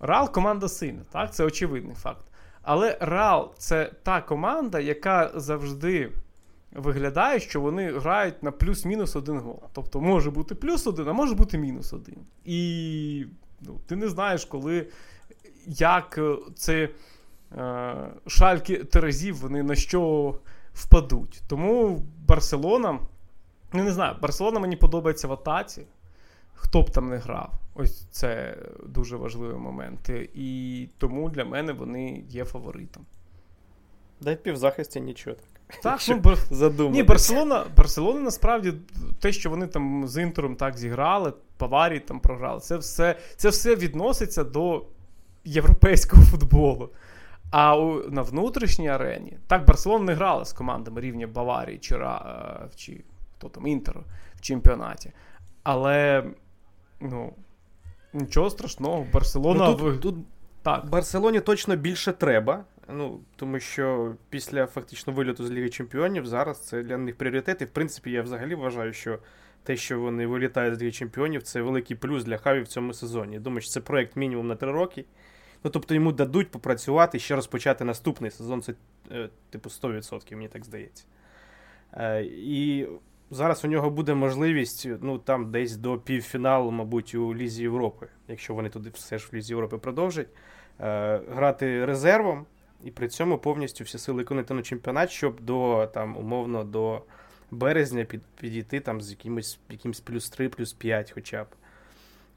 Реал команда сильна, так? Це очевидний факт. Але Реал це та команда, яка завжди виглядає, що вони грають на плюс-мінус один гол. Тобто може бути плюс один, а може бути мінус один. І ну, ти не знаєш, коли як е, це е, шальки Терезів вони на що впадуть. Тому Барселона, ну не знаю, Барселона мені подобається в атаці. Хто б там не грав. Ось це дуже важливий момент. І тому для мене вони є фаворитом.
Дай півзахисті нічого так.
Так, ну, бар...
задумати.
Ні, Барселона, Барселона насправді те, що вони там з Інтером так зіграли, Баварії там програли, це все це все відноситься до європейського футболу. А у, на внутрішній арені так Барселона не грала з командами рівня Баварії чи е, чи хто там Інтеру в чемпіонаті. Але ну, нічого страшного, Барселона.
Ну, тут, тут так. Барселоні точно більше треба. Ну, тому що після фактично виліту з Ліги Чемпіонів зараз це для них пріоритет. І в принципі, я взагалі вважаю, що те, що вони вилітають з Ліги Чемпіонів, це великий плюс для Хаві в цьому сезоні. Думаю, що це проект мінімум на три роки. Ну, тобто йому дадуть попрацювати і ще розпочати наступний сезон. Це, е, типу, 100%, мені так здається. Е, і зараз у нього буде можливість, ну, там десь до півфіналу, мабуть, у Лізі Європи, якщо вони туди все ж в Лізі Європи продовжать, е, грати резервом і при цьому повністю всі сили виконати на чемпіонат, щоб до там, умовно до березня під, підійти там з якимось якимось плюс 3, плюс 5 хоча б.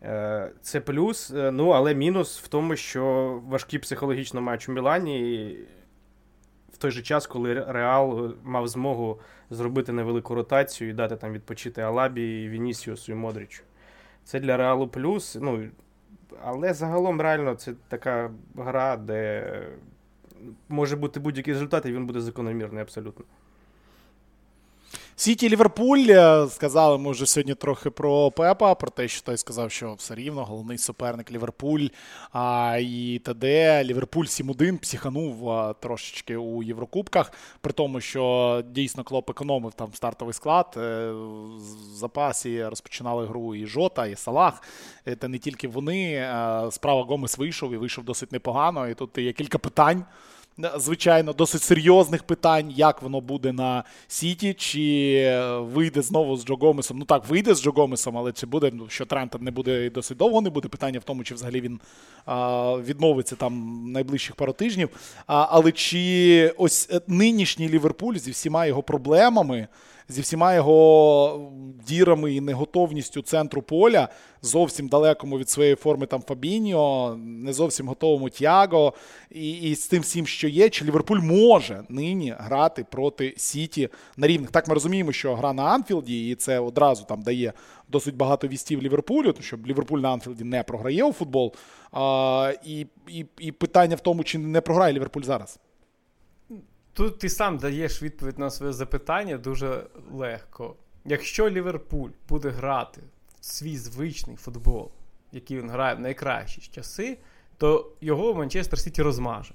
Е, це плюс, е, ну але мінус в тому, що важкий психологічно матч у Мілані. В той же час, коли Реал мав змогу зробити невелику ротацію і дати там відпочити Алабі, Вінісіусу і Модрічу. Це для Реалу плюс. ну, Але загалом реально це така гра, де може бути будь-який результат, і він буде закономірний абсолютно.
Сіті Ліверпуль е, сказали ми вже сьогодні трохи про Пепа, про те, що той сказав, що все рівно головний суперник Ліверпуль. А, І ТД Ліверпуль 7-1 психанув трошечки у Єврокубках, при тому, що дійсно Клоп економив там стартовий склад. Е, в запасі розпочинали гру і Жота, і Салах. Е, та не тільки вони. Справа Гомес вийшов і вийшов досить непогано. І тут є кілька питань звичайно, досить серйозних питань, як воно буде на Сіті, чи вийде знову з Джо Гомесом. Ну так, вийде з Джо Гомесом, але чи буде, ну, що Трента не буде досить довго не буде. Питання в тому, чи взагалі він а, відновиться там найближчих пару тижнів. А, Але чи ось е, нинішній Ліверпуль зі всіма його проблемами зі всіма його дірами і неготовністю центру поля, зовсім далекому від своєї форми там Фабіньо, не зовсім готовому Тяго, і, і з тим всім, що є, чи Ліверпуль може нині грати проти Сіті на рівних. Так ми розуміємо, що гра на Анфілді, і це одразу там дає досить багато вістів Ліверпулю, тому що Ліверпуль на Анфілді не програє у футбол. А, І, і, І питання в тому, чи не програє Ліверпуль зараз.
Тут ти сам даєш відповідь на своє запитання дуже легко. Якщо Ліверпуль буде грати в свій звичний футбол, який він грає в найкращі часи, то його Манчестер Сіті розмаже.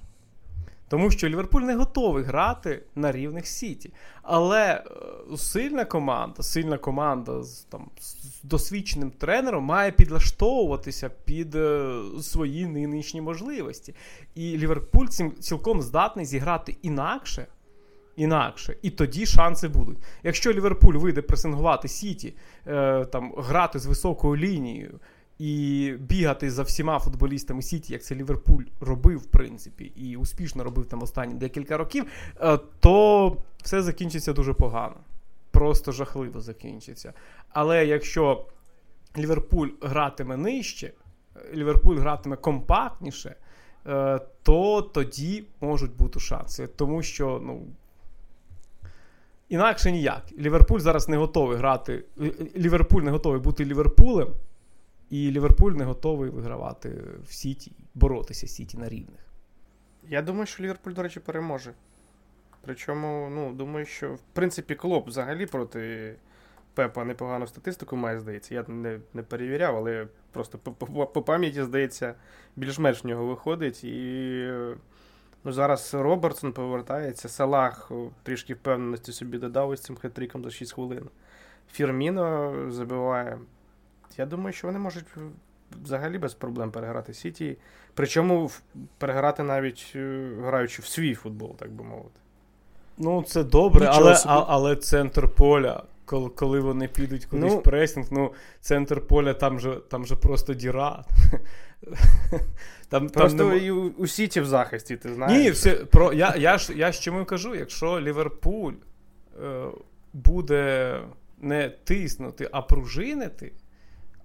Тому що Ліверпуль не готовий грати на рівних Сіті. Але е, сильна команда, сильна команда з там, з досвідченим тренером має підлаштовуватися під е, свої нинішні можливості. І Ліверпуль цілком здатний зіграти інакше. Інакше, і тоді шанси будуть. Якщо Ліверпуль вийде пресингувати Сіті, е, там грати з високою лінією, і бігати за всіма футболістами Сіті, як це Ліверпуль робив, в принципі, і успішно робив там останні декілька років, е, то все закінчиться дуже погано. Просто жахливо закінчиться. Але якщо Ліверпуль гратиме нижче, Ліверпуль гратиме компактніше, е, то тоді можуть бути шанси. Тому що, ну. Інакше ніяк. Ліверпуль зараз не готовий грати. Ліверпуль не готовий бути Ліверпулем. І Ліверпуль не готовий вигравати в Сіті, боротися з Сіті на рівних.
Я думаю, що Ліверпуль, до речі, переможе. Причому, ну, думаю, що в принципі Клоп взагалі проти Пепа непогану статистику має, здається. Я не не перевіряв, але просто по, пам'яті, здається, більш-менш в нього виходить. І ну, зараз Робертсон повертається, Салах трішки впевненості собі додав із цим хитриком за 6 хвилин. Фірміно забиває. Я думаю, що вони можуть взагалі без проблем переграти Сіті. Причому переграти навіть е, граючи в свій футбол, так би мовити.
Ну, це добре, але а, але центр поля, коли коли вони підуть кудись ну, в пресінг, ну, центр поля там же там же просто діра.
Там, Просто там і у, у Сіті в захисті, ти знаєш.
Ні, все, про, я я, ж я ж чому кажу, якщо Ліверпуль е, буде не тиснути, а пружинити,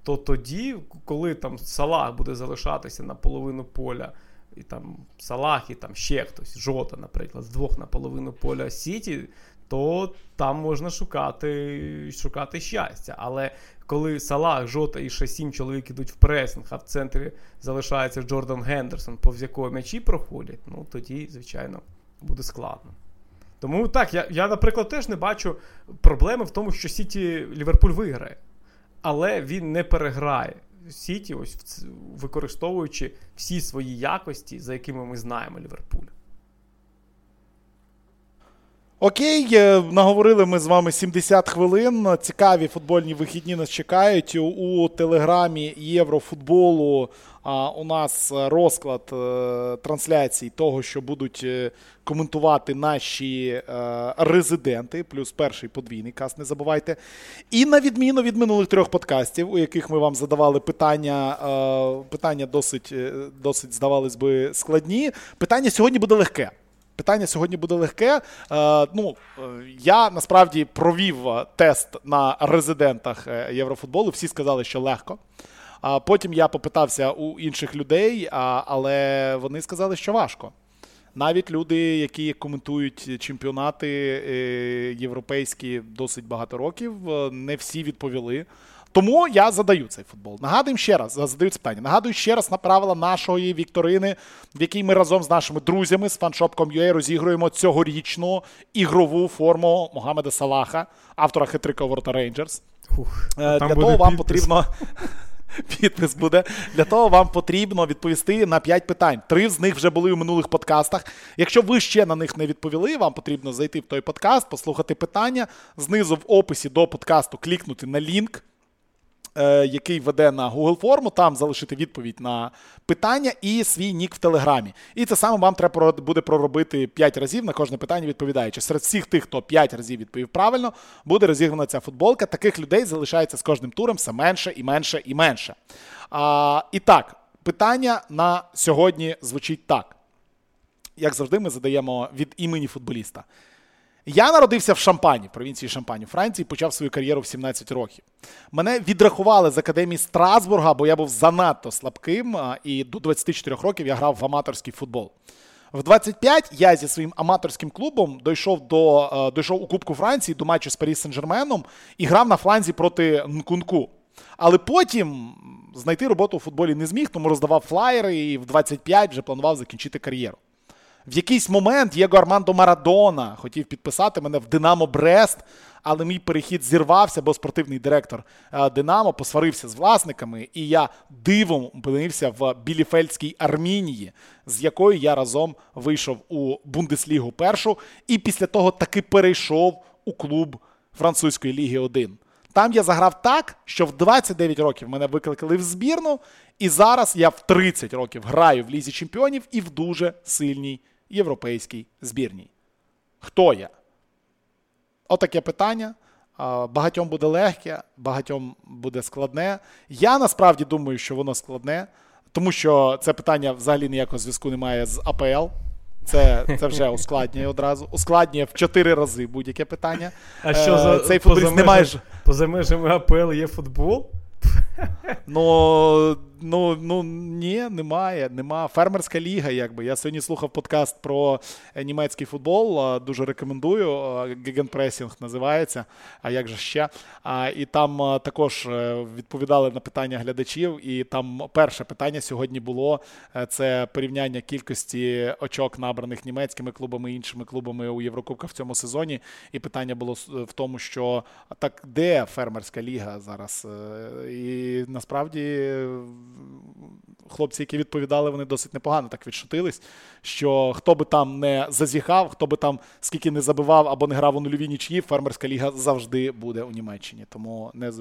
то тоді, коли там Салах буде залишатися на половину поля, і там Салах, і там ще хтось, Жота, наприклад, з двох на половину поля Сіті, то там можна шукати шукати щастя. Але коли Салах, Жота і ще сім чоловік ідуть в пресинг, а в центрі залишається Джордан Гендерсон, повз якого м'ячі проходять, ну тоді, звичайно, буде складно. Тому так, я, я, наприклад, теж не бачу проблеми в тому, що Сіті Ліверпуль виграє. Але він не переграє Сіті, ось використовуючи всі свої якості, за якими ми знаємо Ліверпуль.
Окей, е, наговорили ми з вами 70 хвилин. Цікаві футбольні вихідні нас чекають. У телеграмі Єврофутболу у нас розклад е, трансляцій того, що будуть е, коментувати наші резиденти, плюс перший подвійний каст, не забувайте. І на відміну від минулих трьох подкастів, у яких ми вам задавали питання, питання досить, досить здавалось би, складні. Питання сьогодні буде легке. Питання сьогодні буде легке. Е, ну, е, Я насправді провів е, тест на резидентах Єврофутболу. Всі сказали, що легко. А потім я попитався у інших людей, але вони сказали, що важко. Навіть люди, які коментують чемпіонати європейські досить багато років, не всі відповіли. Тому я задаю цей футбол. Нагадуємо ще раз, задаю це питання. Нагадую ще раз на правила нашої вікторини, в якій ми разом з нашими друзями з fanshop.com.ua розігруємо цьогорічну ігрову форму Могамеда Салаха, автора хитрика Ворота Рейнджерс. Для того вам підпис. потрібно. Підпис буде. Для того вам потрібно відповісти на 5 питань. Три з них вже були у минулих подкастах. Якщо ви ще на них не відповіли, вам потрібно зайти в той подкаст, послухати питання. Знизу в описі до подкасту клікнути на лінк. Е, який веде на Google форму, там залишити відповідь на питання і свій нік в Телеграмі. І це саме вам треба буде проробити 5 разів на кожне питання, відповідаючи. Серед всіх тих, хто 5 разів відповів правильно, буде розігнана ця футболка. Таких людей залишається з кожним туром все менше і менше і менше. А, І так, питання на сьогодні звучить так. Як завжди, ми задаємо від імені футболіста. Я народився в Шампані, в провінції Шампані, Франції, почав свою кар'єру в 17 років. Мене відрахували з академії Страсбурга, бо я був занадто слабким, і до 24 років я грав в аматорський футбол. В 25 я зі своїм аматорським клубом дійшов до дійшов у Кубку Франції до матчу з Парі Сен-Жерменом і грав на фланзі проти Нкунку. Але потім знайти роботу у футболі не зміг, тому роздавав флаєри і в 25 вже планував закінчити кар'єру. В якийсь момент Єго Армандо Марадона хотів підписати мене в Динамо Брест, але мій перехід зірвався, бо спортивний директор е, Динамо посварився з власниками, і я дивом опинився в Біліфельдській Армінії, з якою я разом вийшов у Бундеслігу першу, і після того таки перейшов у клуб французької ліги 1. Там я заграв так, що в 29 років мене викликали в збірну, і зараз я в 30 років граю в лізі чемпіонів і в дуже сильній європейській збірній. Хто я? Отаке питання. Багатьом буде легке, багатьом буде складне. Я насправді думаю, що воно складне, тому що це питання взагалі ніякого зв'язку не має з АПЛ. Це це вже ускладнює одразу. Ускладнює в чотири рази будь-яке питання.
А що за цей футболіст не має... Поза межами АПЛ є футбол?
Ну, ну, ну ні, немає. Нема. Фермерська ліга, якби. Я сьогодні слухав подкаст про німецький футбол. Дуже рекомендую. Гегенпресінг називається. А як же ще? А, І там також е, відповідали на питання глядачів. І там перше питання сьогодні було: е, це порівняння кількості очок, набраних німецькими клубами і іншими клубами у Єврокубках в цьому сезоні. І питання було в тому, що так де фермерська ліга зараз? Е, і насправді хлопці, які відповідали, вони досить непогано так відшутились. Що хто би там не зазіхав, хто би там скільки не забивав або не грав у нульові нічиї, фермерська ліга завжди буде у Німеччині. Тому не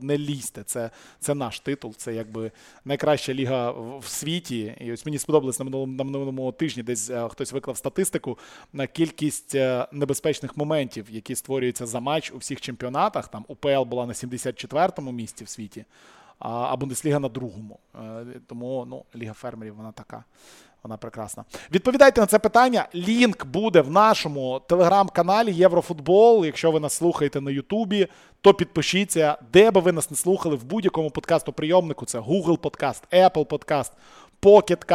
не лізьте. Це це наш титул, це якби найкраща ліга в світі. І ось мені сподобалось на минулому на минулому тижні, десь е, хтось виклав статистику на кількість е, небезпечних моментів, які створюються за матч у всіх чемпіонатах. Там УПЛ була на 74-му місці в світі, а Бундесліга на другому. Е, тому ну, Ліга фермерів вона така. Вона прекрасна. Відповідайте на це питання. Лінк буде в нашому телеграм-каналі Єврофутбол. Якщо ви нас слухаєте на Ютубі, то підпишіться, де би ви нас не слухали в будь-якому подкастоприйомнику. Це Google Подкаст, Apple Podcast, Pocket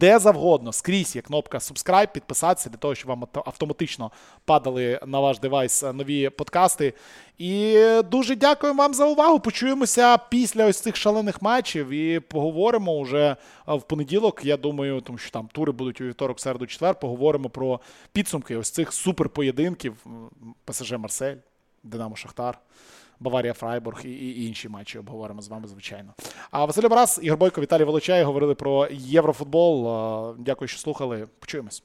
де завгодно, скрізь є кнопка subscribe, підписатися для того, щоб вам автоматично падали на ваш девайс е, нові подкасти. І дуже дякую вам за увагу. Почуємося після ось цих шалених матчів і поговоримо вже е, в понеділок. Я думаю, тому що там тури будуть у вівторок, середу, четвер. Поговоримо про підсумки ось цих суперпоєдинків. ПСЖ Марсель, Динамо Шахтар. Баварія Фрайбург і, і інші матчі обговоримо з вами, звичайно. А Василь Барас, Ігор Бойко, Віталій Волочай говорили про єврофутбол. Дякую, що слухали. Почуємось.